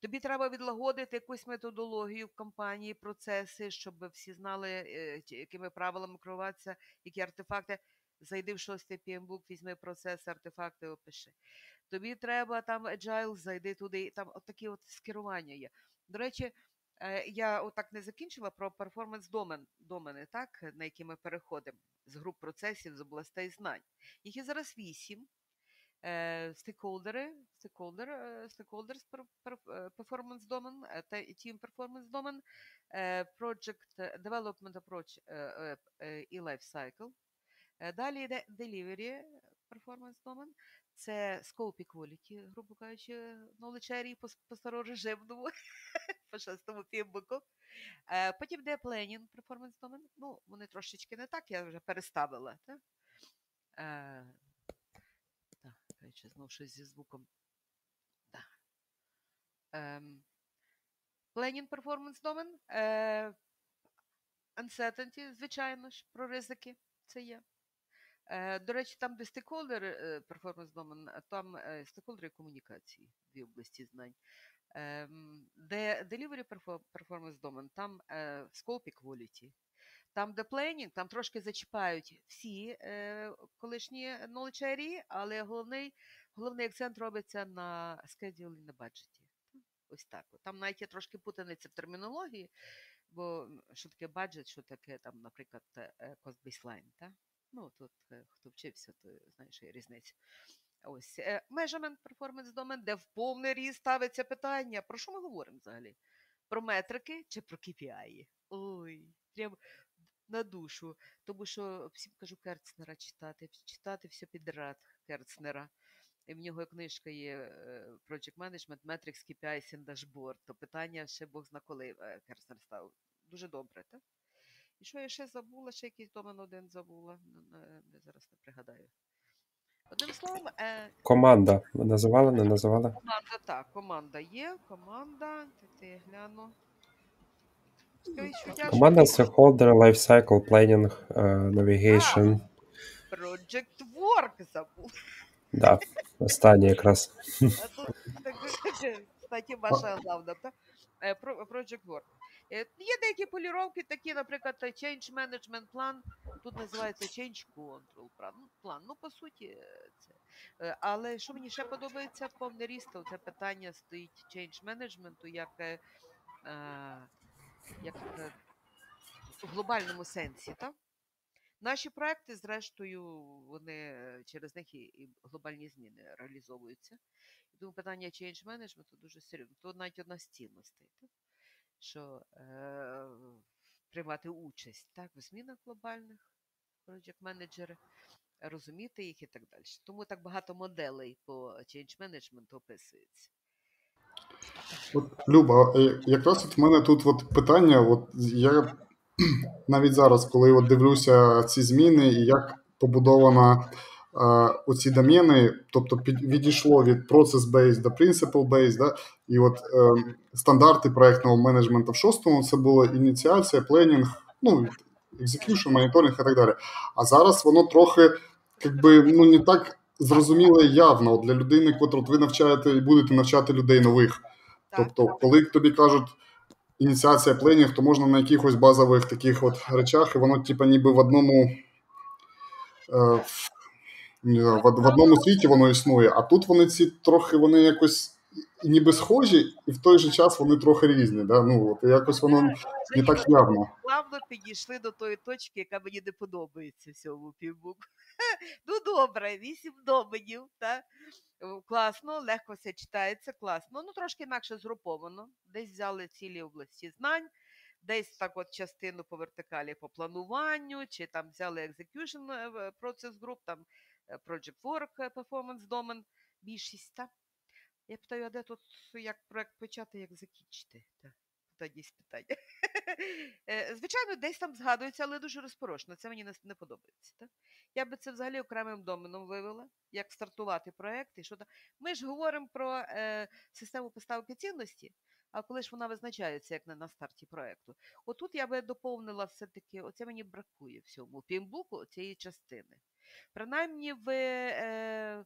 Тобі треба відлагодити якусь методологію в компанії, процеси, щоб всі знали, е, якими правилами керуватися, які артефакти. Зайди в шостий PMBOK, візьми процеси, артефакти, опиши. Тобі треба там agile, зайди туди, там от такі от скерування є. До речі, е, я отак не закінчила про перформанс домен, домени, так, на які ми переходимо з груп процесів, з областей знань. Їх є зараз вісім. Е, е, stakeholders per- per- е, performance е, е, project е, development approach е, е, е, і life cycle. Е, Далі йде delivery performance domain, це scope і quality, грубо кажучи, knowledge area по, півбоку. Е, Потім йде planning performance. Ну, вони трошечки не так, я вже переставила. Е, знову щось зі звуком. Да. Ем, planning performance domain. Е, uncertainty, звичайно ж, про ризики це є. Е, До речі, там, де стейкхолдер перформанс домен, там стейкхолдери комунікації, дві області знань. Ем, Де delivery performance домен, там е, scope і quality. Там, де planning, там трошки зачіпають всі е, колишні knowledge але головний, головний акцент робиться на і на баджеті. Ось так. Там навіть є трошки путаниця в термінології, бо що таке баджет, що таке там, наприклад, е, cost baseline, та? Ну, тут е, хто вчився, то знає, що є різниця. Ось е, measurement performance domain, де в повний ріст ставиться питання. Про що ми говоримо взагалі? Про метрики чи про KPI? Ой, прям на душу. Тому що всім кажу Керцнера читати, читати все підряд Керцнера. І в нього книжка є е, Project Management, Metrics, KPIs and Dashboard. То питання ще Бог зна коли е, Керцнер став. Дуже добре, так? І що я ще забула, ще якийсь домен один забула, не- зараз не пригадаю. Одним словом, е,
Команда. Ви називали, не називали?
команда так, команда є, команда. Я гляну.
Команда Stakeholder, Lifecycle, Planning, е, Navigation.
Project Work забув.
Да, останнє якраз.
А кстати, ваша главна, так? Е, Project Work. Е, Є деякі поліровки, такі, наприклад, Change Management план, тут називається Change Control план. Ну. Ну, по суті, це. Але що мені ще подобається, повне ріст, це питання стоїть Change Management, як, як е, в глобальному сенсі, так? Наші проекти, зрештою, вони е, через них і, глобальні зміни реалізовуються. І тому питання change management дуже серйозне. То навіть одна з цінностей, так? що е, приймати участь так, в змінах глобальних project менеджери, розуміти їх і так далі. Тому так багато моделей по change management описується.
От, Люба, е, якраз от в мене тут от питання. От я навіть зараз, коли от дивлюся ці зміни і як побудована е, оці домени, тобто під, відійшло від process-based до principle-based, да, і от е, стандарти проектного менеджменту в шостому це було ініціація, пленінг, ну, execution, моніторинг і так далі. А зараз воно трохи якби, ну, не так зрозуміло і явно для людини, котру ви навчаєте і будете навчати людей нових. Тобто, коли тобі кажуть ініціація пленів, то можна на якихось базових таких от речах, і воно, типа, ніби в одному е, в, в одному світі воно існує, а тут вони ці трохи вони якось ніби схожі, і в той же час вони трохи різні. Да? Ну, от якось воно не так явно.
Плавно підійшли до тої точки, яка мені не подобається в цьому півбуку. Ну, добре, вісім доменів, так? Класно, легко все читається, класно. Ну, трошки інакше згруповано. Десь взяли цілі області знань, десь так от частину по вертикалі по плануванню, чи там взяли execution process group, там project work performance domain, більшість. так? Я питаю, а де тут як проект почати, як закінчити? Так, питання. Звичайно, десь там згадується, але дуже розпорошно. Це мені не подобається. Так? Я би це взагалі окремим доменом вивела, як стартувати проект і що там. Ми ж говоримо про е, систему поставки цінності, а коли ж вона визначається як не на старті проекту. Отут я би доповнила все-таки, оце мені бракує всьому пімбуку цієї частини. Принаймні в. Е,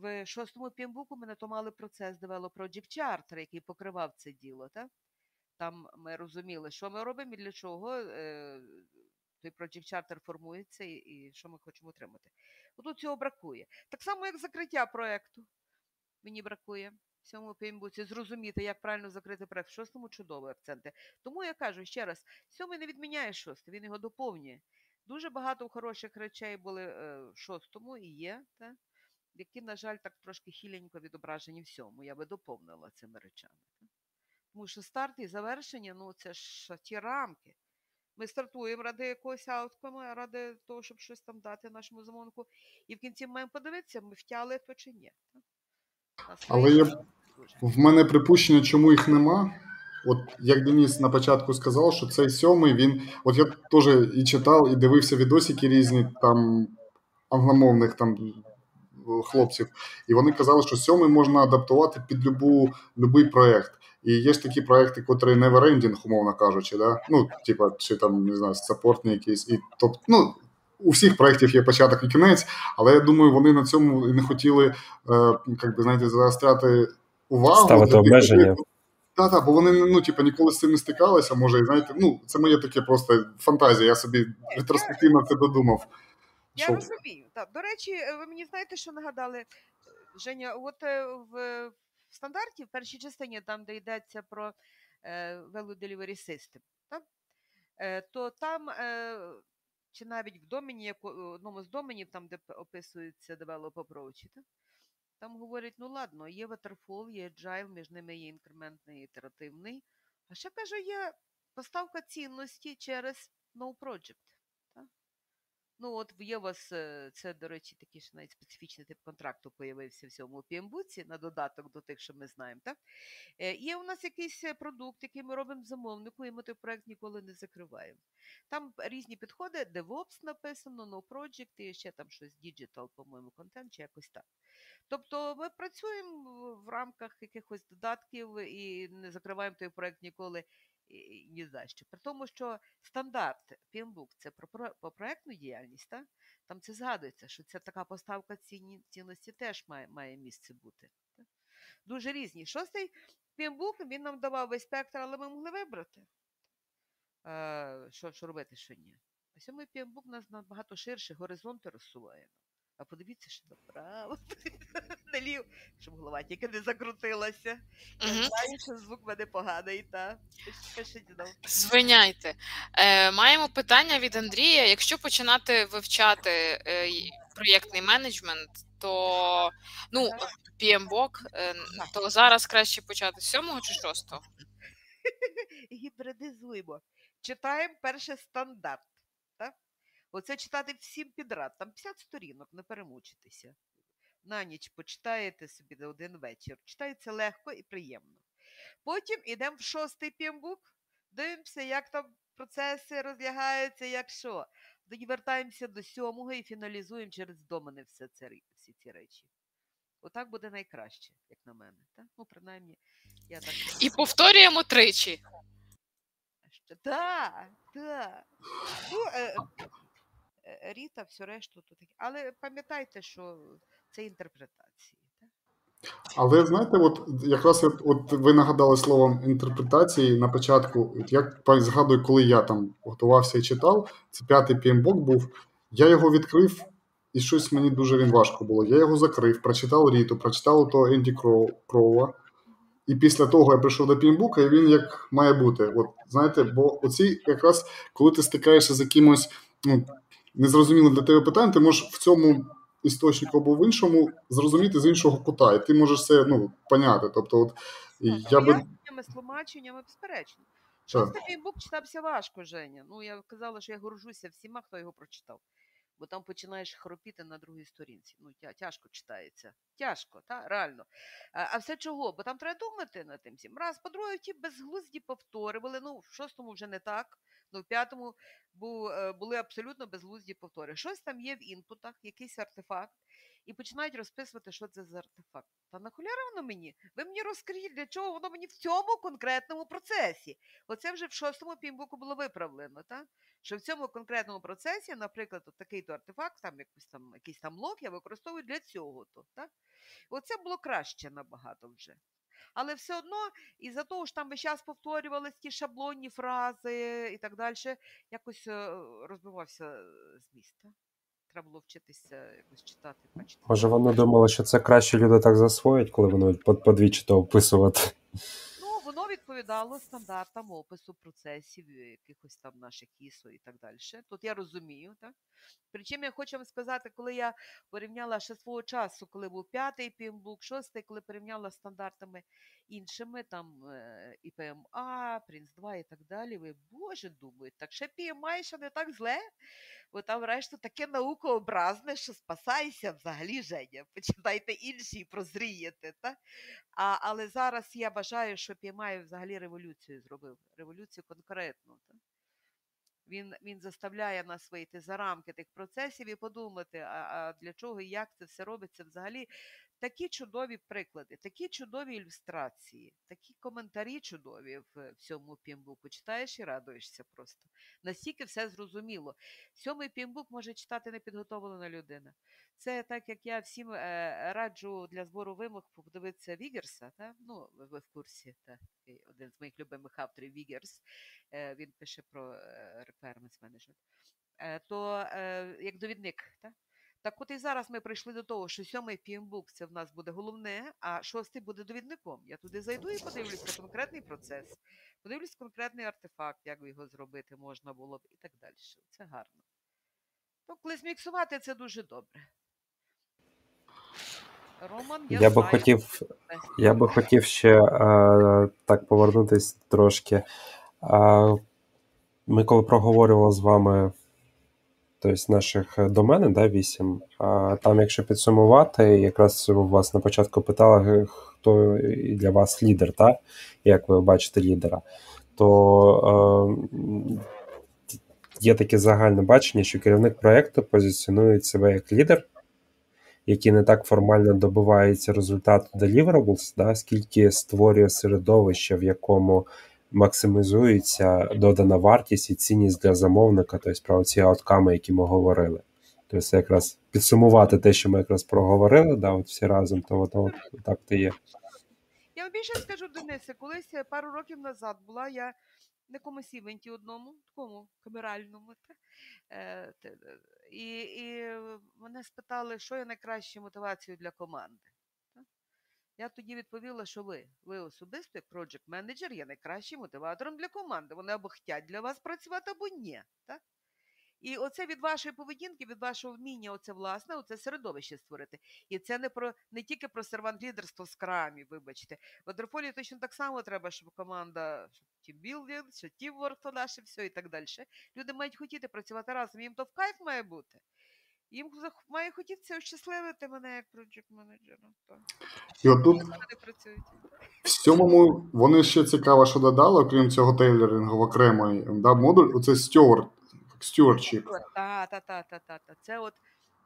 в шостому пімбуку ми на то мали процес Develop Project Charter, який покривав це діло. Так? Там ми розуміли, що ми робимо і для чого е, той Project Charter формується і, і що ми хочемо отримати. Тут цього бракує. Так само, як закриття проєкту. Мені бракує в цьому пімбуці зрозуміти, як правильно закрити проєкт. В шостому чудові акценти. Тому я кажу ще раз: сьомий не відміняє шостий, він його доповнює. Дуже багато хороших речей були е, в шостому і є. Так? Які, на жаль, так трошки хіленько відображені всьому. Я би доповнила цими речами. Тому що старт і завершення ну це ж ті рамки. Ми стартуємо ради якогось ауткому, ради того, щоб щось там дати нашому замовнику. І в кінці маємо подивитися, ми втяли то чи ні.
Але є в мене припущення, чому їх нема. От як Деніс на початку сказав, що цей сьомий він. От я теж і читав, і дивився відосики різні там англомовних там хлопців, і вони казали, що сьомий можна адаптувати під любу, любий проєкт. І є ж такі проекти, котрі never-ending, умовно кажучи, да? ну, типа, чи там не знаю, саппортні якісь, і тобто, ну. У всіх проєктів є початок і кінець, але я думаю, вони на цьому не хотіли, е, як би знаєте, заостряти увагу.
Ставити обмеження.
Так, так, бо вони ну, типу, ніколи з цим не стикалися, може, і знаєте, ну, це моє таке просто фантазія, я собі ретроспективно це додумав.
Я розумію. Так. До речі, е, ви мені знаєте, що нагадали, Женя, от е, в стандарті, в першій частині, там, де йдеться про е, Value Delivery System, так? То там, чи навіть в домені, одному з доменів, там, де описується Develop Approach, так? там говорять, ну ладно, є Waterfall, є Agile, між ними є інкрементний ітеративний. А ще каже, є поставка цінності через No Project. Ну, от є у вас е, це, до речі, такий ж навіть специфічний тип контракту появився в цьому пімбуці на додаток до тих, що ми знаємо. так? Е, є у нас якийсь е, продукт, який ми робимо замовнику, і ми той проект ніколи не закриваємо. Там різні підходи, DevOps написано, No Project, і ще там щось Digital, по-моєму, контент, чи якось так. Тобто ми працюємо в рамках якихось додатків і не закриваємо той проект ніколи ні за що. При тому, що стандарт PMBOK – це про, про проектну діяльність, так? там це згадується, що це така поставка ціні, цінності теж має має місце бути. Так? Дуже різні. Шостий PMBOK, він нам давав весь спектр, але ми могли вибрати, е, що що робити, що ні. А сьомий PMBOK нас набагато ширше, горизонти розсуває. А подивіться, що направо, налів, щоб голова тільки не закрутилася. Я знаю, що звук мене поганий, та
Звиняйте. Е, Маємо питання від Андрія. Якщо починати вивчати е, проєктний менеджмент, то ну, PMBOK, е, то зараз краще почати з сьомого чи шостого?
Гібридизуємо. Читаємо перше стандарт. Оце читати всім підряд, там 50 сторінок, не перемучитися. На ніч почитаєте собі один вечір. Читається легко і приємно. Потім йдемо в шостий пімбук, дивимося, як там процеси розлягаються, як що. Тоді вертаємося до сьомого і фіналізуємо через домани все це, всі ці речі. Отак буде найкраще, як на мене. Так? Ну, принаймні, я так.
І повторюємо тричі.
Так, так. Ну, е, е, Ріта, все решту таке. Але пам'ятайте, що це інтерпретації. Так?
Але знаєте, от якраз от, от ви нагадали словом інтерпретації на початку. От я згадую, коли я там готувався і читав, це п'ятий пімбок був. Я його відкрив, і щось мені дуже він важко було. Я його закрив, прочитав Ріту, прочитав того Енді Кроува. І після того я прийшов до пімбука, і він як має бути. От знаєте, бо оці якраз коли ти стикаєшся з якимось ну, незрозумілим для тебе питанням, ти можеш в цьому істочнику або в іншому зрозуміти з іншого кута, і ти можеш це ну, поняти. Тобто, от
Так,
я би
з тлумаченнями, безперечно. Шостий пімбук читався важко, Женя. Ну, я казала, що я горжуся всіма, хто його прочитав. Бо там починаєш хропіти на другій сторінці. Ну, тя, тяжко читається. Тяжко, та, реально. А, а все чого? Бо там треба думати над тим всім. Раз, по-друге, ті безглузді повторювали. Ну, в шостому вже не так. Ну, в п'ятому був, е, були абсолютно безглузді повтори. Щось там є в інпутах, якийсь артефакт, і починають розписувати, що це за артефакт. Та нахуляра воно мені? Ви мені розкажіть, для чого воно мені в цьому конкретному процесі. Оце вже в шостому пімбуку було виправлено, так? Що в цьому конкретному процесі, наприклад, от такий то артефакт, там якийсь там якийсь там блок я використовую для цього. так? Оце було краще набагато вже. Але все одно, і за того, ж там весь час повторювалися ті шаблонні фрази і так далі, якось е, розбивався з зміст. Треба було вчитися якось читати, бачити.
Може, вони думали, що це краще люди так засвоять, коли вони по двічі то описувати.
Воно відповідало стандартам опису процесів, е, якихось там наших ІСО і так далі. Тут я розумію, так? Причому я хочу вам сказати, коли я порівняла ще свого часу, коли був п'ятий пімбук, шостий, коли порівняла стандартами іншими, там е, і ПМА, Принц 2 і так далі, ви, боже, думають, так ще PMI ще не так зле, бо там решту таке наукообразне, що спасайся взагалі, Женя, почитайте інші прозрієте, так? А, але зараз я вважаю, що PMI взагалі революцію зробив. Революцію конкретну. Так? Він він заставляє нас вийти за рамки тих процесів і подумати, а, а для чого і як це все робиться взагалі. Такі чудові приклади, такі чудові ілюстрації, такі коментарі чудові в цьому пімбуку. Читаєш і радуєшся просто. Настільки все зрозуміло. Сьомий пімбук може читати непідготовлена людина. Це так як я всім е, раджу для збору вимог подивитися Вігерса. Та? Ну, ви в курсі, та? один з моїх любимих авторів Вігерс. Е, він пише про requirements management. Е, то е, як довідник. Та? Так от і зараз ми прийшли до того, що сьомий пімбук це в нас буде головне, а шостий буде довідником. Я туди зайду і подивлюся конкретний процес, подивлюсь конкретний артефакт, як його зробити можна було б і так далі. Це гарно. То коли зміксувати, це дуже добре. Роман, я,
Я би хотів, я би хотів ще е, так повернутися трошки. Е, ми коли проговорювали з вами тобто наших доменів, да, 8, а там, якщо підсумувати, якраз у вас на початку питали, хто для вас лідер, так? як ви бачите лідера, то е, є таке загальне бачення, що керівник проєкту позиціонує себе як лідер який не так формально добивається результату deliverables, да, скільки створює середовище, в якому максимізується додана вартість і цінність для замовника, тобто про ці аутками, які ми говорили. Тобто, якраз підсумувати те, що ми якраз проговорили, да, от всі разом, то воно от, так то є.
Я вам більше скажу, Денисе, колись пару років назад була я на якомусь івенті одному, такому камеральному. Та, е, та, і і мене спитали, що є найкращою мотивацією для команди. Я тоді відповіла, що ви, ви особисто, як project менеджер є найкращим мотиватором для команди. Вони або хочуть для вас працювати, або ні. Та? І оце від вашої поведінки, від вашого вміння, оце власне, оце середовище створити. І це не про не тільки про сервант лідерство в скрамі, вибачте. В Адерфолі точно так само треба, щоб команда щоб тімбілдинг, що тімворк то наше, все і так далі. Люди мають хотіти працювати разом. Їм то в кайф має бути. Їм має хотітися ощасливити мене як проджект менеджера. Так.
І отут в сьомому вони ще цікаво, що додали, окрім цього тейлерінгу, окремий да, модуль, оце стюард.
Та, та, та, та, та, та. Це от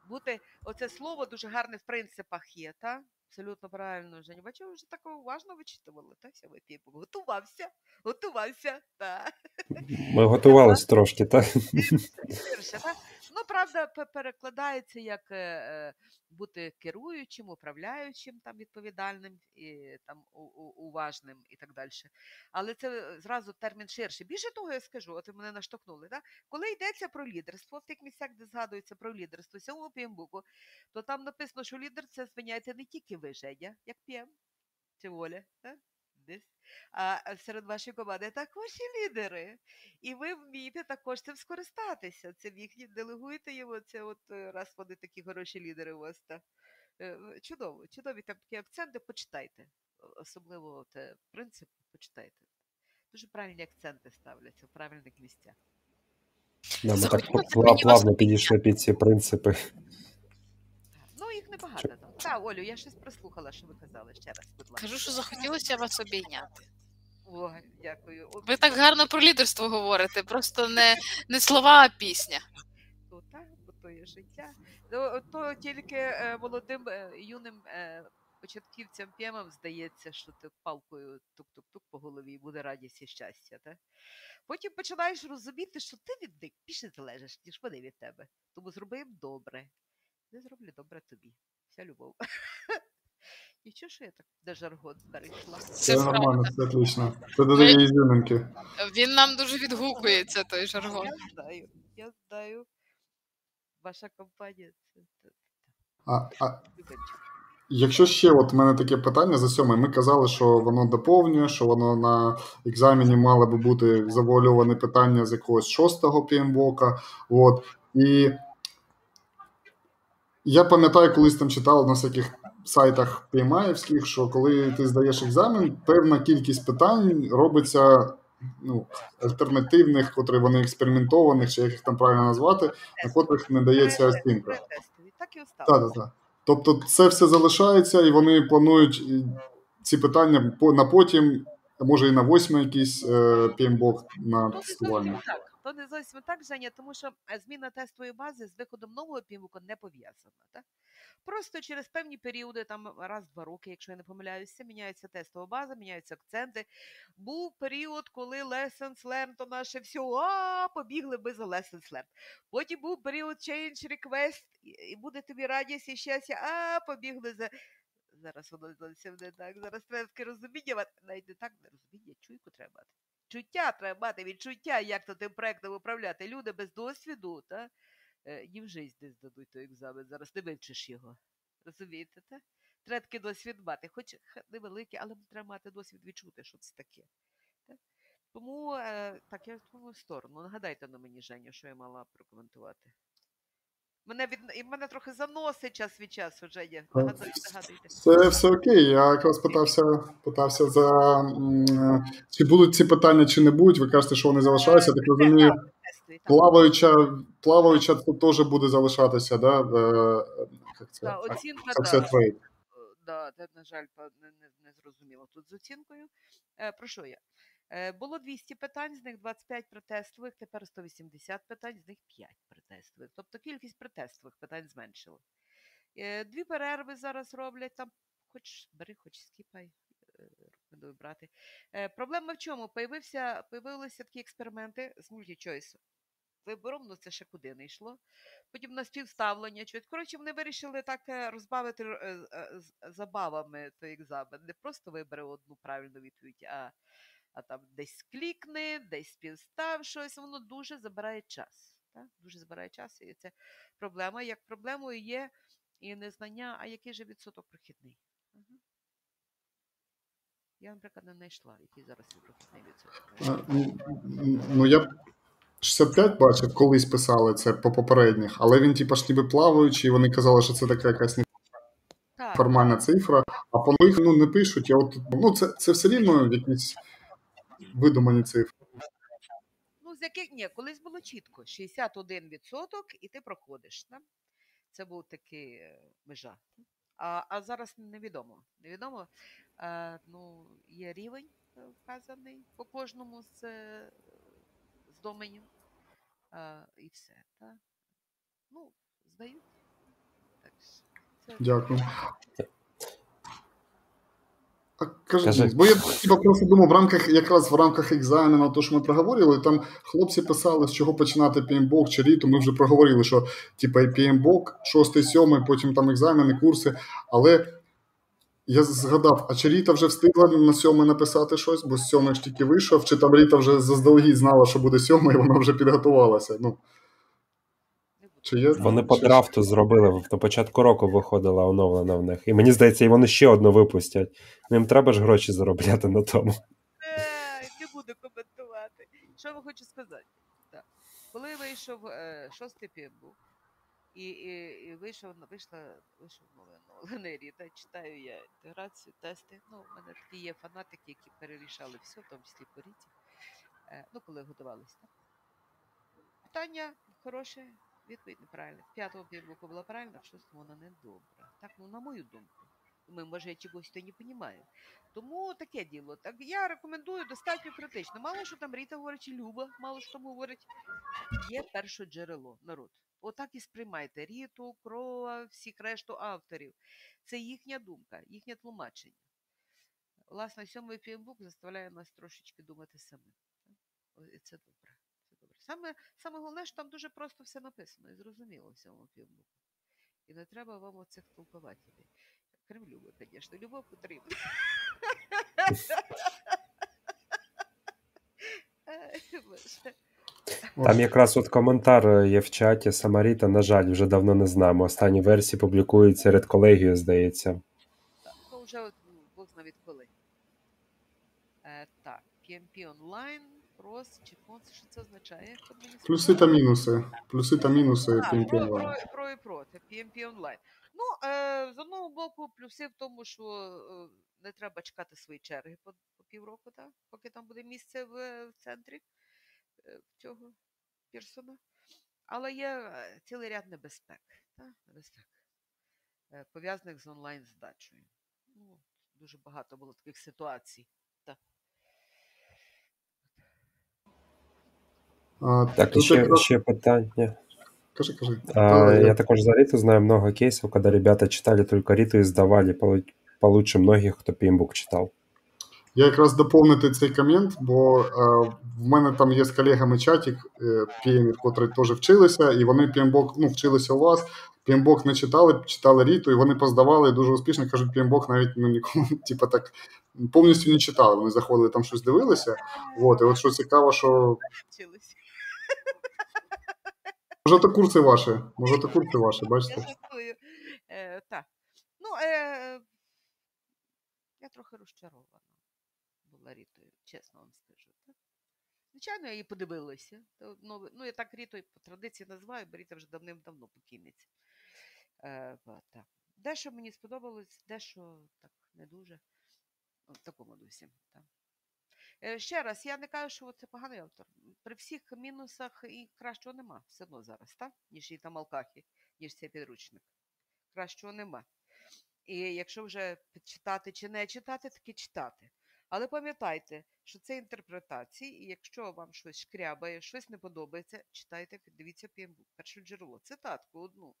бути, оце слово дуже гарне в принципах є, та? Абсолютно правильно, Женя. Бачу, ви вже так уважно вичитували, та ся типу, готувався, готувався, та.
Ми готувалися трошки, так?
Та? Ну, правда, перекладається як е, е, бути керуючим, управляючим, там, відповідальним, і, там, уважним і так далі. Але це зразу термін ширший. Більше того, я скажу, от ви мене наштовхнули. Так? Коли йдеться про лідерство, в тих місцях, де згадується про лідерство, в п'ємбуку, то там написано, що лідер це звиняється не тільки ви, Женя, як п'єм, чи воля. Да? Десь. А а серед вашої команди також і лідери. І ви вмієте також цим скористатися. Цим їхнім делегуєте його. Це от е, раз вони такі хороші лідери у вас. Та. Е, Чудово, чудові там такі акценти, почитайте. Особливо от, е, принцип, почитайте. Дуже правильні акценти ставляться в правильних місцях.
Да, ми так плавно підійшли під ці принципи.
Ну, небагато там. Так, Олю, я щось прослухала, що ви казали ще раз, будь ласка.
Кажу, що захотілося вас обійняти.
О, дякую. От,
Ви так гарно про лідерство говорите, просто не, не слова, а пісня.
то так, бо то є життя. То, то тільки е, молодим е, юним е, початківцям п'ємам здається, що ти палкою тук-тук-тук по голові і буде радість і щастя. Та? Потім починаєш розуміти, що ти від них більше залежиш, ніж вони від тебе. Тому зроби їм добре. Не зроблю добре тобі. Вся любов. Нічого, що я так на жаргон перейшла.
Це
Це нормально, це отлично. Це додає ізюминки.
Він нам дуже відгукується, той жаргон.
Я знаю, я знаю. Ваша компанія це,
А, а. Якщо ще от у мене таке питання за сьомий, ми казали, що воно доповнює, що воно на екзамені мало би бути завуальоване питання з якогось шостого пімбока. От. І я пам'ятаю, колись там читав на всяких сайтах PMI-івських, що коли ти здаєш екзамен, певна кількість питань робиться ну, альтернативних, котрі вони експериментованих, чи як їх там правильно назвати, на котрих не дається оцінка.
Так і
Так, так. Тобто це все залишається, і вони планують ці питання на потім, а може і на восьмий якийсь е, пімбок на тестування.
так. То не зовсім так, Женя, тому що е, зміна тестової бази з виходом нового півроку не пов'язана. Так? Просто через певні періоди, там раз-два роки, якщо я не помиляюся, міняється тестова база, міняються акценти. Був період, коли lessons learned, то наше все, а побігли ми за lessons learned. Потім був період change request, і буде тобі радість і щастя, а побігли за. Зараз воно зовсім не так. Зараз треба таке розуміння, навіть не так не розуміння, чуйку треба мати. Чуття треба мати, відчуття, як то тим проектом управляти. Люди без досвіду, та, їм жизнь не здадуть той екзамен, зараз не вивчиш його. Розумієте, та? Треба таки досвід мати, хоч невеликий, але треба мати досвід відчути, що це таке. Та? Тому е, так, я в сторону. Нагадайте на мені, Женя, що я мала прокоментувати. Мене від... і мене трохи заносить час від часу, Нагадайте, нагадайте.
Це все окей. Я якраз питався, питався за е, чи будуть ці питання, чи не будуть. Ви кажете, що вони залишаються. Так розумію, плаваюча, плаваюча це теж буде залишатися, да? Е, це?
Оцінка, да. Е, на жаль, не, не, не зрозуміло тут з оцінкою. Е, про що я? Е, було 200 питань, з них 25 протестових, тепер 180 питань, з них 5 протестових. Тобто кількість протестових питань зменшила. Е, дві перерви зараз роблять, там хоч бери, хоч скіпай, е, рекомендую брати. Проблема в чому? Появився, появилися такі експерименти з мультічойсу. Вибором, ну це ще куди не йшло. Потім на співставлення. Коротше, вони вирішили так розбавити забавами той екзамен. Не просто вибери одну правильну відповідь, а, а там десь клікни, десь співстав щось. Воно дуже забирає час. Так? Дуже забирає час. І це проблема. Як проблемою є і незнання, а який же відсоток прохідний? Мгм. Я, наприклад, не знайшла, який зараз є прохідний відсоток.
Е, ну, Ну, я 65 бачив, колись писали це по попередніх, але він, типа, ж ніби плаваючий, і вони казали, що це така якась
Так,
неформальна цифра, а по нових ну, не пишуть. Я от, ну, це, це все рівно якісь видумані цифри.
Ну, з яких ні, колись було чітко: 61% і ти проходиш. Да? Це був такий е, межа. А, а зараз невідомо. Невідомо. Е, ну, є рівень е, вказаний по кожному з, з доменів. Е, і все. Та? Ну, здають. Так це
Дякую. А кажи,
Кажи.
Бо я типа, просто думав, в рамках якраз в рамках екзамену, то, що ми проговорили, там хлопці писали, з чого починати PMBOK чи ріту. Ми вже проговорили, що типа і PMBOK, 6 7 потім там екзамени, курси. Але я згадав, а чи Ріта вже встигла на сьомий написати щось, бо з сьомий ж тільки вийшов, чи там Ріта вже заздалегідь знала, що буде сьомий, і вона вже підготувалася. Ну. Чи є?
Вони по драфту зробили, на початку року виходила оновлена в них. І мені здається, і вони ще одну випустять. Ну їм треба ж гроші заробляти на тому.
Е, не буду коментувати. Що ви хочу сказати? Так. Коли вийшов е, шостий півбук, і, і, і вийшов, вийшла, вийшов новина Олени Ріта, читаю я інтеграцію, тести. Ну, у мене такі є фанатики, які перерішали все, в тому числі по Ріті. Е, ну, коли готувалися. Так? Питання хороше, відповідь неправильна. В п'ятому півбуку була правильна, в шостому вона не добра. Так, ну, на мою думку. Думаю, може, я чогось не розумію. Тому таке діло. Так я рекомендую достатньо критично. Мало що там Ріта говорить, чи Люба, мало що там говорить. Є перше джерело, народ. Отак і сприймайте Ріту, Крова, всіх решту авторів. Це їхня думка, їхнє тлумачення. Власне, сьомий півбук заставляє нас трошечки думати самим. Це добре. Саме, саме головне, що там дуже просто все написано і зрозуміло в сьомому півбуку. І не треба вам оцих толкователів. Крім Люби, звісно, любов потрібна.
Там якраз от коментар є в чаті. Самаріта, на жаль, вже давно не знаємо. Останні версії публікуються редколегію, здається.
Так, ну вже от, Бог зна від коли. Е, так, PMP онлайн, крос, чи конс, що це означає?
Плюси та мінуси. Плюси та мінуси PMP онлайн.
про, про і проти, PMP онлайн. Ну, е, з одного боку, плюси в тому, що е, не треба чекати свої черги по, по півроку, так? поки там буде місце в, в центрі е, цього Пірсона. Але є е, цілий ряд небезпек, так? небезпек е, пов'язаних з онлайн здачею. Ну, дуже багато було таких ситуацій. Так.
І
тут
ще,
якраз-
ще питання.
Кажи, кажи.
А, я також за Риту знаю много кейсов, когда ребята читали только Риту и сдавали получше многих, хто PMBOK читав.
Я якраз доповнити цей комент, бо е, в мене там є з колегами чатік е, PM, котрі теж вчилися, і вони PMBOK, ну, вчилися у вас. PMBOK не читали, читали Ріту, і вони поздавали дуже успішно. Кажуть, PMBOK навіть ну, ніколи, типу, так повністю не читали. Вони заходили там щось дивилися. От, і от що цікаво, що. Може то курси ваші, може то курси ваші,
Я
бачите?
жартую. Е, так. Ну, е, я трохи розчарована була Рітою, чесно вам скажу. Так? Звичайно, я її подивилася. Ну, ну, я так Рітою по традиції називаю, бо Ріта вже давним-давно покійниця. Е, так. Дещо мені сподобалось, дещо так не дуже. В такому дусі. Так. Е, Ще раз, я не кажу, що це поганий автор. При всіх мінусах і кращого нема все одно зараз, так? ніж і там Алкахі, ніж цей підручник. Кращого нема. І якщо вже читати чи не читати, таки читати. Але пам'ятайте, що це інтерпретації, і якщо вам щось шкрябає, щось не подобається, читайте, дивіться перше джерело. Цитатку одну.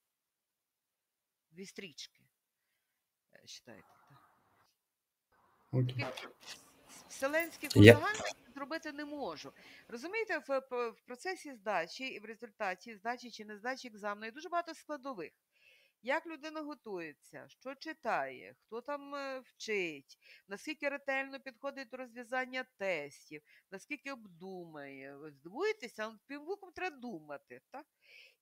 Дві стрічки. Е, Читайте. Так.
Окей.
Вселенських
Я-
узагальнень зробити не можу. Розумієте, в, в, процесі здачі і в результаті здачі чи не здачі екзамену є дуже багато складових. Як людина готується, що читає, хто там е, вчить, наскільки ретельно підходить до розв'язання тестів, наскільки обдумає. Здивуєтеся, але півбуком треба думати. Так?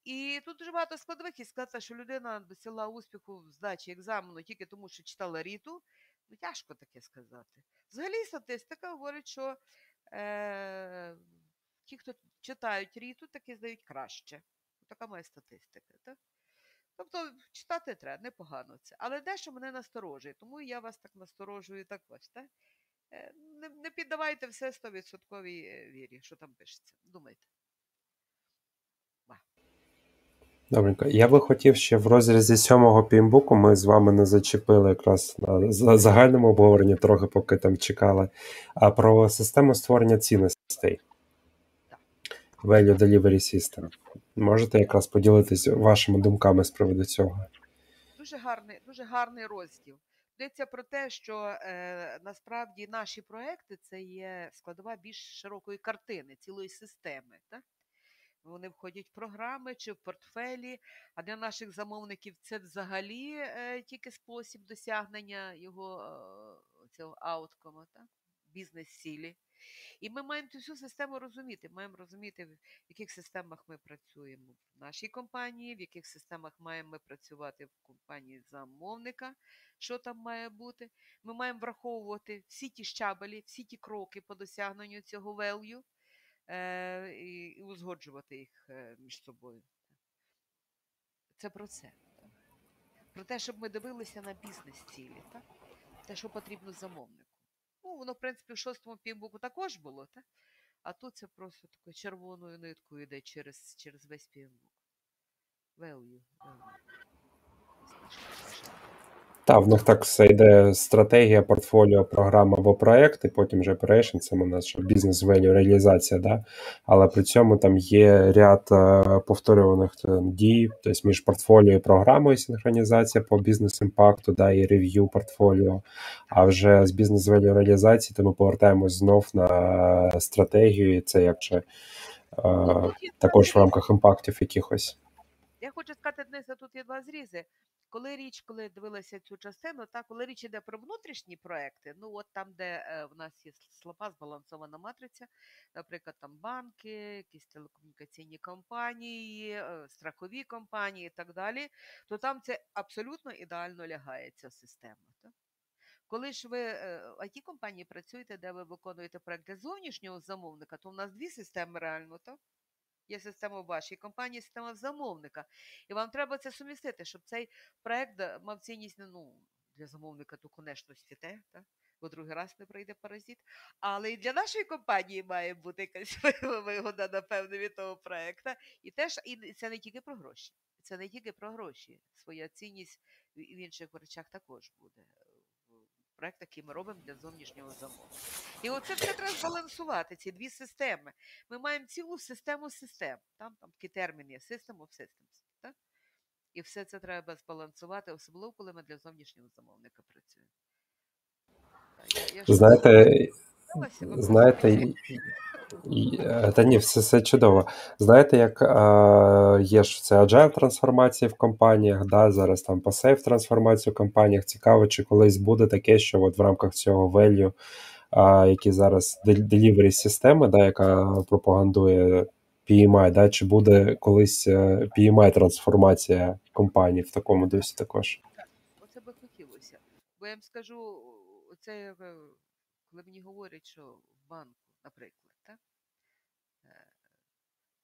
І тут дуже багато складових, і сказати, що людина досягла успіху в здачі екзамену тільки тому, що читала ріту, ну тяжко таке сказати. Взагалі статистика говорить, що е, ті, хто читають ріту, таки здають краще. Така моя статистика. Так? Тобто читати треба, непогано це. Але дещо мене насторожує, тому я вас так насторожую також. Так? Е, Не, не піддавайте все 100% вірі, що там пишеться. Думайте.
Добренько. Я би хотів ще в розрізі сьомого пімбуку. Ми з вами не зачепили якраз на загальному обговоренні, трохи поки там чекали. А про систему створення цінностей. Value Delivery System. Можете якраз поділитись вашими думками з приводу цього?
Дуже гарний, дуже гарний розділ. Йдеться про те, що е, насправді наші проекти це є складова більш широкої картини, цілої системи. Так? Вони входять в програми чи в портфелі, а для наших замовників це взагалі е, тільки спосіб досягнення його е, цього ауткому, бізнес-цілі. І ми маємо цю всю систему розуміти. Маємо розуміти, в яких системах ми працюємо в нашій компанії, в яких системах маємо ми працювати в компанії замовника, що там має бути. Ми маємо враховувати всі ті щабелі, всі ті кроки по досягненню цього value і, і узгоджувати їх е, між собою. Це про це. Про те, щоб ми дивилися на бізнес-цілі, так? те, що потрібно замовнику. Ну, воно, в принципі, в шостому півбоку також було, так? а тут це просто такою червоною ниткою йде через через весь півбок. Value. value.
Та, в них так все йде стратегія, портфоліо, програма або проект, і потім вже operation, це у нас що бізнес value, реалізація, да? але при цьому там є ряд е, повторюваних дій, тобто між портфоліо і програмою синхронізація по бізнес-імпакту, да, і рев'ю портфоліо. А вже з бізнес value реалізації то ми повертаємось знов на стратегію, і це як же е, також в рамках імпактів якихось.
Я хочу сказати, Дениса, тут є два зрізи. Коли річ, коли дивилася цю частину, та коли річ іде про внутрішні проекти, ну от там, де е, в нас є слаба збалансована матриця, наприклад, там банки, якісь телекомунікаційні компанії, е, страхові компанії і так далі, то там це абсолютно ідеально лягає ця система. Так? Коли ж ви е, в it компанії працюєте, де ви виконуєте проект для зовнішнього замовника, то у нас дві системи реально так є система в вашій компанії, система в замовника. І вам треба це сумістити, щоб цей проект е, мав цінність ну, для замовника до конечності те, так? бо другий раз не прийде паразит. Але і для нашої компанії має бути якась вигода, напевно, від того проекту. І теж і це не тільки про гроші. Це не тільки про гроші. Своя цінність в інших речах також буде проект, який ми робимо для зовнішнього замовлення. І оце все треба збалансувати, ці дві системи. Ми маємо цілу систему систем. Там там такий термін є System of Systems. Так? І все це треба збалансувати, особливо коли ми для зовнішнього замовника працюємо.
Я, я знаєте, знаєте, Е, та ні, все все чудово. Знаєте, як е, є ж це agile трансформації в компаніях, да, зараз там по сейф трансформацію в компаніях. Цікаво, чи колись буде таке, що от в рамках цього value, е, які зараз delivery системи, да, яка пропагандує PMI, да, чи буде колись е, PMI трансформація компанії в такому досі також?
Оце би хотілося. Бо я вам скажу, це е, коли мені говорять, що в банку, наприклад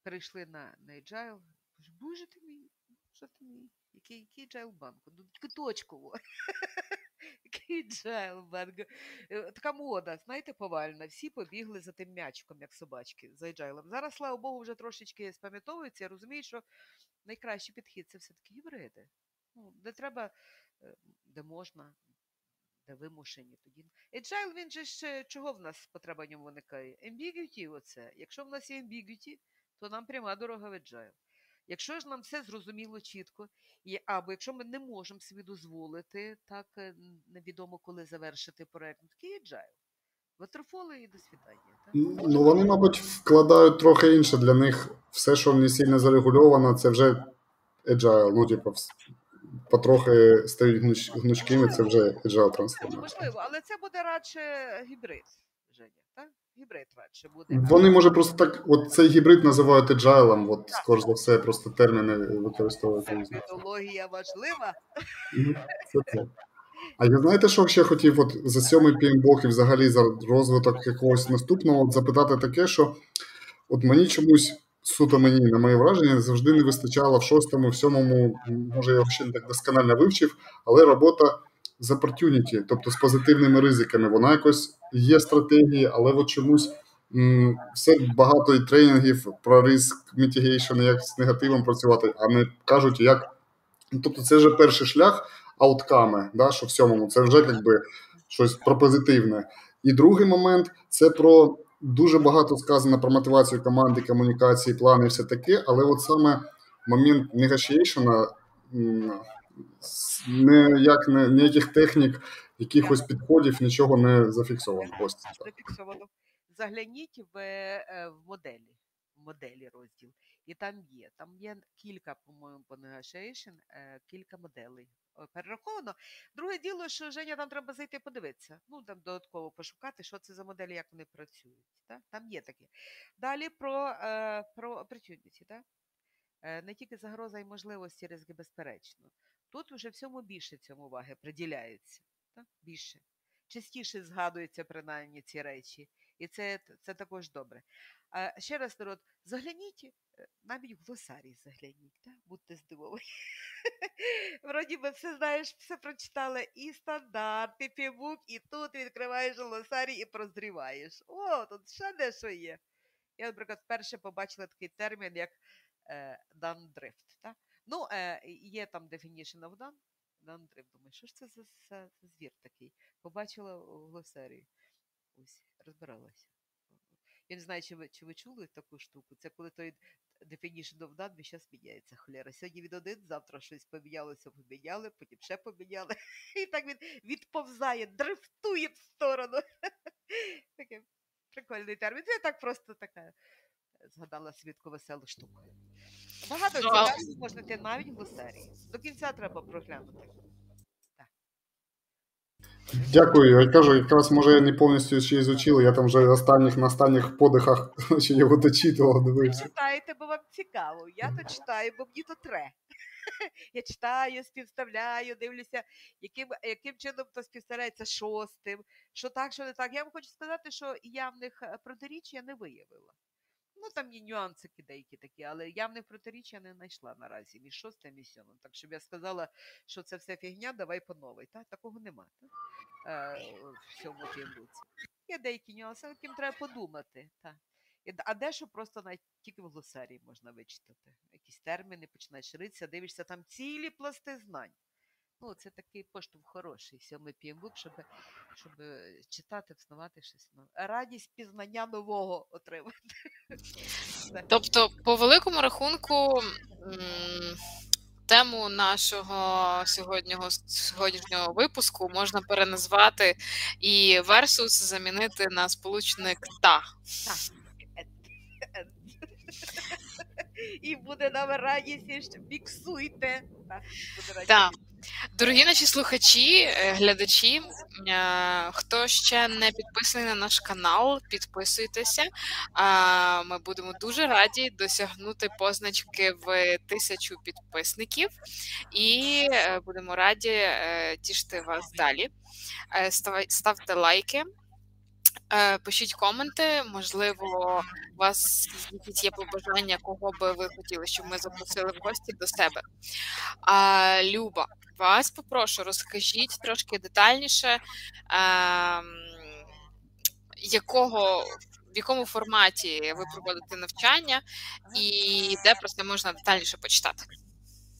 перейшли на на Agile. Кажу, боже ти мій, що ти мій? Який який Agile банку? Ну, точково. Який Agile банк? Е, така мода, знаєте, повальна. Всі побігли за тим м'ячком, як собачки, за Agile. Зараз, слава Богу, вже трошечки спам'ятовується. Я розумію, що найкращий підхід це все-таки гібриди. Ну, Де треба, е, де можна, де вимушені тоді. Agile, він же ще чого в нас потреба ньому виникає? Ambiguity оце. Якщо в нас є ambiguity, то нам пряма дорога веджає. Якщо ж нам все зрозуміло чітко, і, або якщо ми не можемо собі дозволити, так е, невідомо коли завершити проект, ну, такий agile. Ватерфоли і до свідання. Так?
Ну вони, мабуть, вкладають трохи інше для них. Все, що не сильно зарегульовано, це вже agile. Ну, типу, потрохи стають гнуч, гнучкими, це вже agile трансформація.
Можливо, але це буде радше гібрид, Женя, так? гібрид радше буде.
Вони може просто так, от цей гібрид називають agile, от скоріш за все, просто терміни використовують.
Термінологія важлива.
Це це. А ви знаєте, що ще хотів от за сьомий PMBOK і взагалі за розвиток якогось наступного от запитати таке, що от мені чомусь, суто мені, на моє враження, завжди не вистачало в шостому, в сьомому, може, я ще не так досконально вивчив, але робота з opportunity, тобто з позитивними ризиками. Вона якось є стратегії, але от чомусь м, все багато і тренінгів про риск mitigation, як з негативом працювати, а не кажуть, як. Ну, Тобто, це вже перший шлях аутками, да, що в сьомому, це вже якби щось про позитивне. І другий момент це про дуже багато сказано про мотивацію команди, комунікації, плани, і все таке, але от саме момент с- ніяк не, ніяких технік, якихось підходів, нічого не зафіксовано. Ось так.
зафіксовано. Загляніть в, е, в моделі, в моделі розділ. І там є. Там є кілька, по-моєму, по е, кілька моделей перераховано. Друге діло, що Женя, там треба зайти подивитися. Ну, там додатково пошукати, що це за моделі, як вони працюють. Так? Там є таке. Далі про, е, про opportunity, так? Е, Не тільки загроза і можливості ризики, безперечно. Тут вже всьому більше цьому уваги приділяється. Так? Більше. Частіше згадуються принаймні ці речі. І це, це також добре. А ще раз, народ, загляніть, е, навіть в глосарій загляніть, так? будьте здивовані. Вроді би все знаєш, все прочитала і стандарт, і півбук, і тут відкриваєш глосарій і прозріваєш. О, тут ще дещо є. Я, наприклад, вперше побачила такий термін, як е, done drift. Ну, е, є там definition of done, drift. Думаю, що ж це за, за, за звір такий? Побачила у глосарії. Ось, розбиралася. Я не знаю, чи ви, чи ви чули таку штуку. Це коли той definition of done весь час міняється холера. Сьогодні він один, завтра щось помінялося, поміняли, потім ще поміняли. І так він відповзає, дрифтує в сторону. Таке прикольний термін. Це так просто така е, згадала свідку веселу штуку. Багато
Ну,
цікавого можна йти навіть в серії. До кінця треба проглянути.
Дякую. Я кажу, якраз може я не повністю ще ізучив, я там вже останніх на останніх подихах ще його дочитував,
Ви
дивився.
читаєте, бо вам цікаво. Я то читаю, бо мені то тре. Я читаю, співставляю, дивлюся, яким, яким чином то співставляється шостим, що так, що не так. Я вам хочу сказати, що явних е, протиріч я не виявила. Ну, там є нюансики деякі такі, але явних протиріч я не знайшла наразі між шостим і сьомим. Так, щоб я сказала, що це все фігня, давай по новій. Та? Такого нема та? Е, в цьому півруці. Є деякі нюанси, яким треба подумати. Та. А дещо просто навіть тільки в глосарії можна вичитати. Якісь терміни, починаєш ритися, дивишся, там цілі пласти знань. Ну, це такий поштовх хороший, сьомий піємбук, щоб, щоб читати, взнавати щось нове. Радість пізнання нового отримати.
Тобто, по великому рахунку, тему нашого сьогоднішнього, сьогоднішнього випуску можна переназвати і версус замінити на сполучник та.
І буде нам радість, що фіксуйте. Так, буде радість.
Дорогі наші слухачі, е, глядачі, е, хто ще не підписаний на наш канал, підписуйтеся. Ми будемо дуже раді досягнути позначки в тисячу підписників і е, будемо раді тішити вас далі. Ставте лайки. Пишіть коменти, можливо, у вас якісь є побажання, кого би ви хотіли, щоб ми запросили в гості до себе. А, Люба, вас попрошу, розкажіть трошки детальніше, ем, якого, в якому форматі ви проводите навчання і де про це можна детальніше почитати.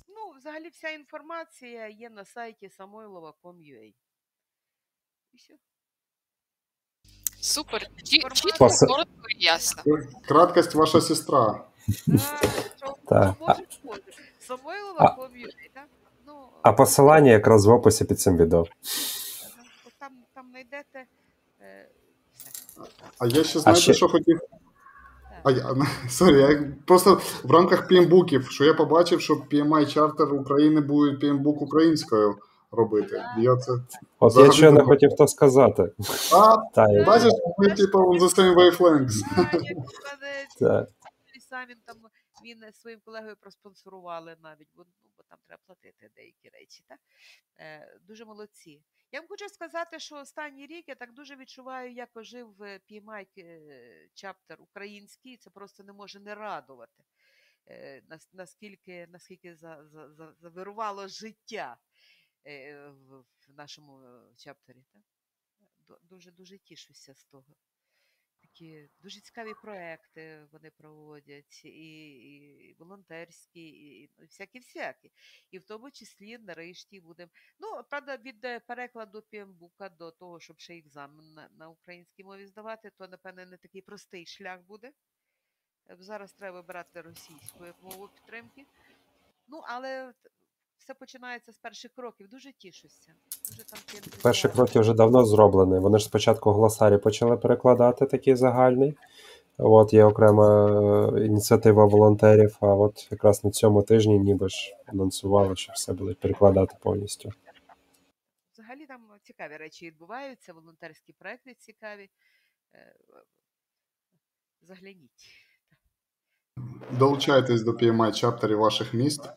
Ну, взагалі вся інформація є на сайті samoilova.com.ua. І все.
Супер, Чі- чітко, коротко і ясно.
Краткость ваша сестра.
Так.
Самойлова.com.ua,
А посилання якраз в описі під цим відео.
там, там знайдете е.
А я ще знаєте,
ще-
що хотів. А я sorry, я просто в рамках PMBOK ів, що я побачив, що PMI chapter України буде PMBOK українською робити. Я це.
От я щойно
думав.
хотів то сказати.
А,
Та,
бачиш, ми типу on the same wavelengths.
Знаю, як у мене
та.
сам він там він е, своїм колегою проспонсорували навіть, ну, там треба платити деякі речі. Так? Е, дуже молодці. Я вам хочу сказати, що останній рік я так дуже відчуваю, як ожив е, PMI е, чаптер український. Це просто не може не радувати. Е, наскільки, наскільки за, за, за, завирувало життя е, в, в нашому е, чаптері. Так? Дуже дуже тішуся з того. Такі дуже цікаві проекти вони проводять, і, і волонтерські, і, і всякі-всякі. І в тому числі нарешті будемо. Ну, правда, від е, перекладу піамбука до того, щоб ще екзамен на, на українській мові здавати, то, напевне, не такий простий шлях буде. Е, Зараз треба вибирати російську як мову підтримки. Ну, але все починається з перших кроків. Дуже тішуся. Дуже там
Перші кроки вже давно зроблені. Вони ж спочатку гласарі почали перекладати такий загальний. От є окрема е, ініціатива волонтерів, а от якраз на цьому тижні ніби ж анонсували, що все будуть перекладати повністю.
Взагалі там цікаві речі відбуваються, волонтерські проекти цікаві. Е, Загляніть.
Долучайтесь до PMI чаптерів ваших міст,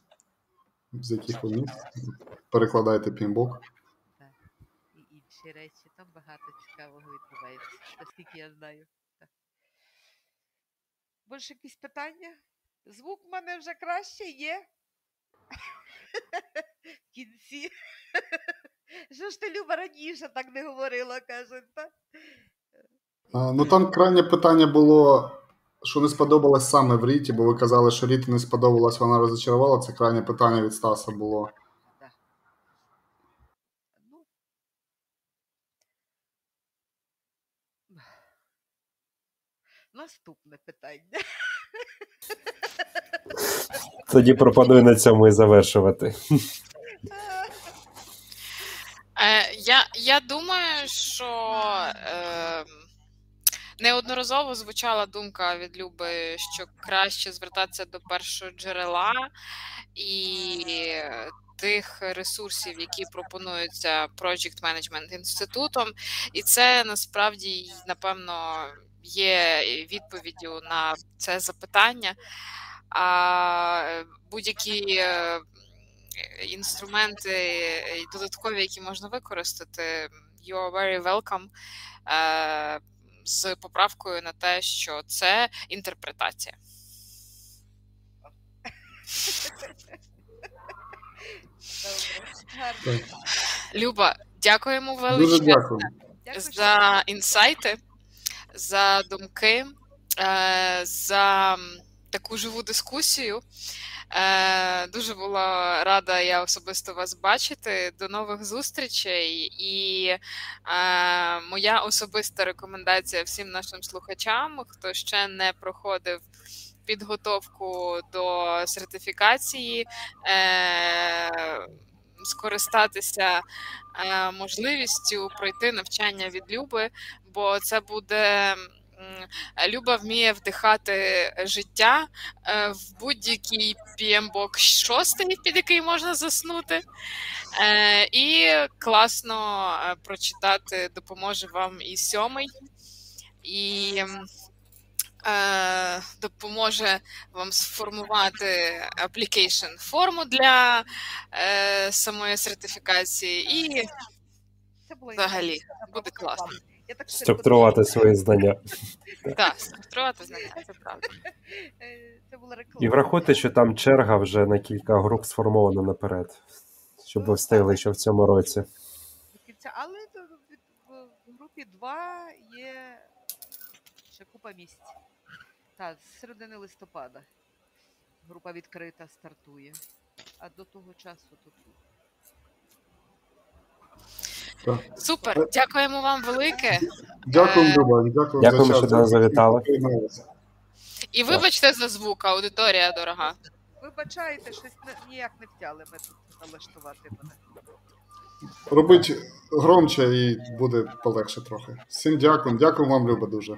з яких ви міст. Перекладайте пімбок.
І інші речі. Там багато цікавого відбувається, наскільки я знаю. Так. Більше якісь питання? Звук в мене вже краще є. В кінці. Що ж ти, Люба, раніше так не говорила, кажуть, так?
Ну там крайнє питання було, що не сподобалось саме в Ріті, бо ви казали, що Ріті не сподобалось, вона розочарувала. Це крайнє питання від Стаса було.
Ну. Наступне питання.
Тоді пропоную на цьому і завершувати.
Е, я, я думаю, що е, неодноразово звучала думка від Люби, що краще звертатися до першого джерела і тих ресурсів, які пропонуються Project Management інститутом, і це насправді напевно є відповіддю на це запитання. А е, будь-які е, інструменти додаткові, які можна використати, you are very welcome. З поправкою на те, що це інтерпретація.
Добре.
Люба, дякуємо величезно
дякую.
Дякую,
за інсайти, за думки, е, за таку живу дискусію. Е, Дуже була рада я особисто вас бачити. До нових зустрічей. І е, моя особиста рекомендація всім нашим слухачам, хто ще не проходив підготовку до сертифікації, е, скористатися е, можливістю пройти навчання від Люби, бо це буде. Люба вміє вдихати життя е, в будь-який PM-бок шостий, під який можна заснути. Е, І класно е, прочитати допоможе вам і сьомий, і допоможе вам сформувати application форму для самої сертифікації, і взагалі буде класно.
Я так
Структурувати свої знання.
так, структурувати знання, це правда.
Е, Це була реклама.
І врахуйте, що там черга вже на кілька груп сформована наперед, щоб ви встигли ще в цьому році.
Але в в групі 2 є ще купа місць. Так, з середини листопада. Група відкрита стартує. А до того часу тут.
Так.
Супер, дякуємо вам велике.
Дякую,
Е,
Люба. Дякую
Дякуємо,
за
що до нас завітали.
І вибачте за звук, аудиторія дорога.
Вибачайте, щось ніяк не втяли ми тут налаштувати мене.
Робить громче і буде полегше трохи. Всім дякую. Дякую вам, Люба, дуже.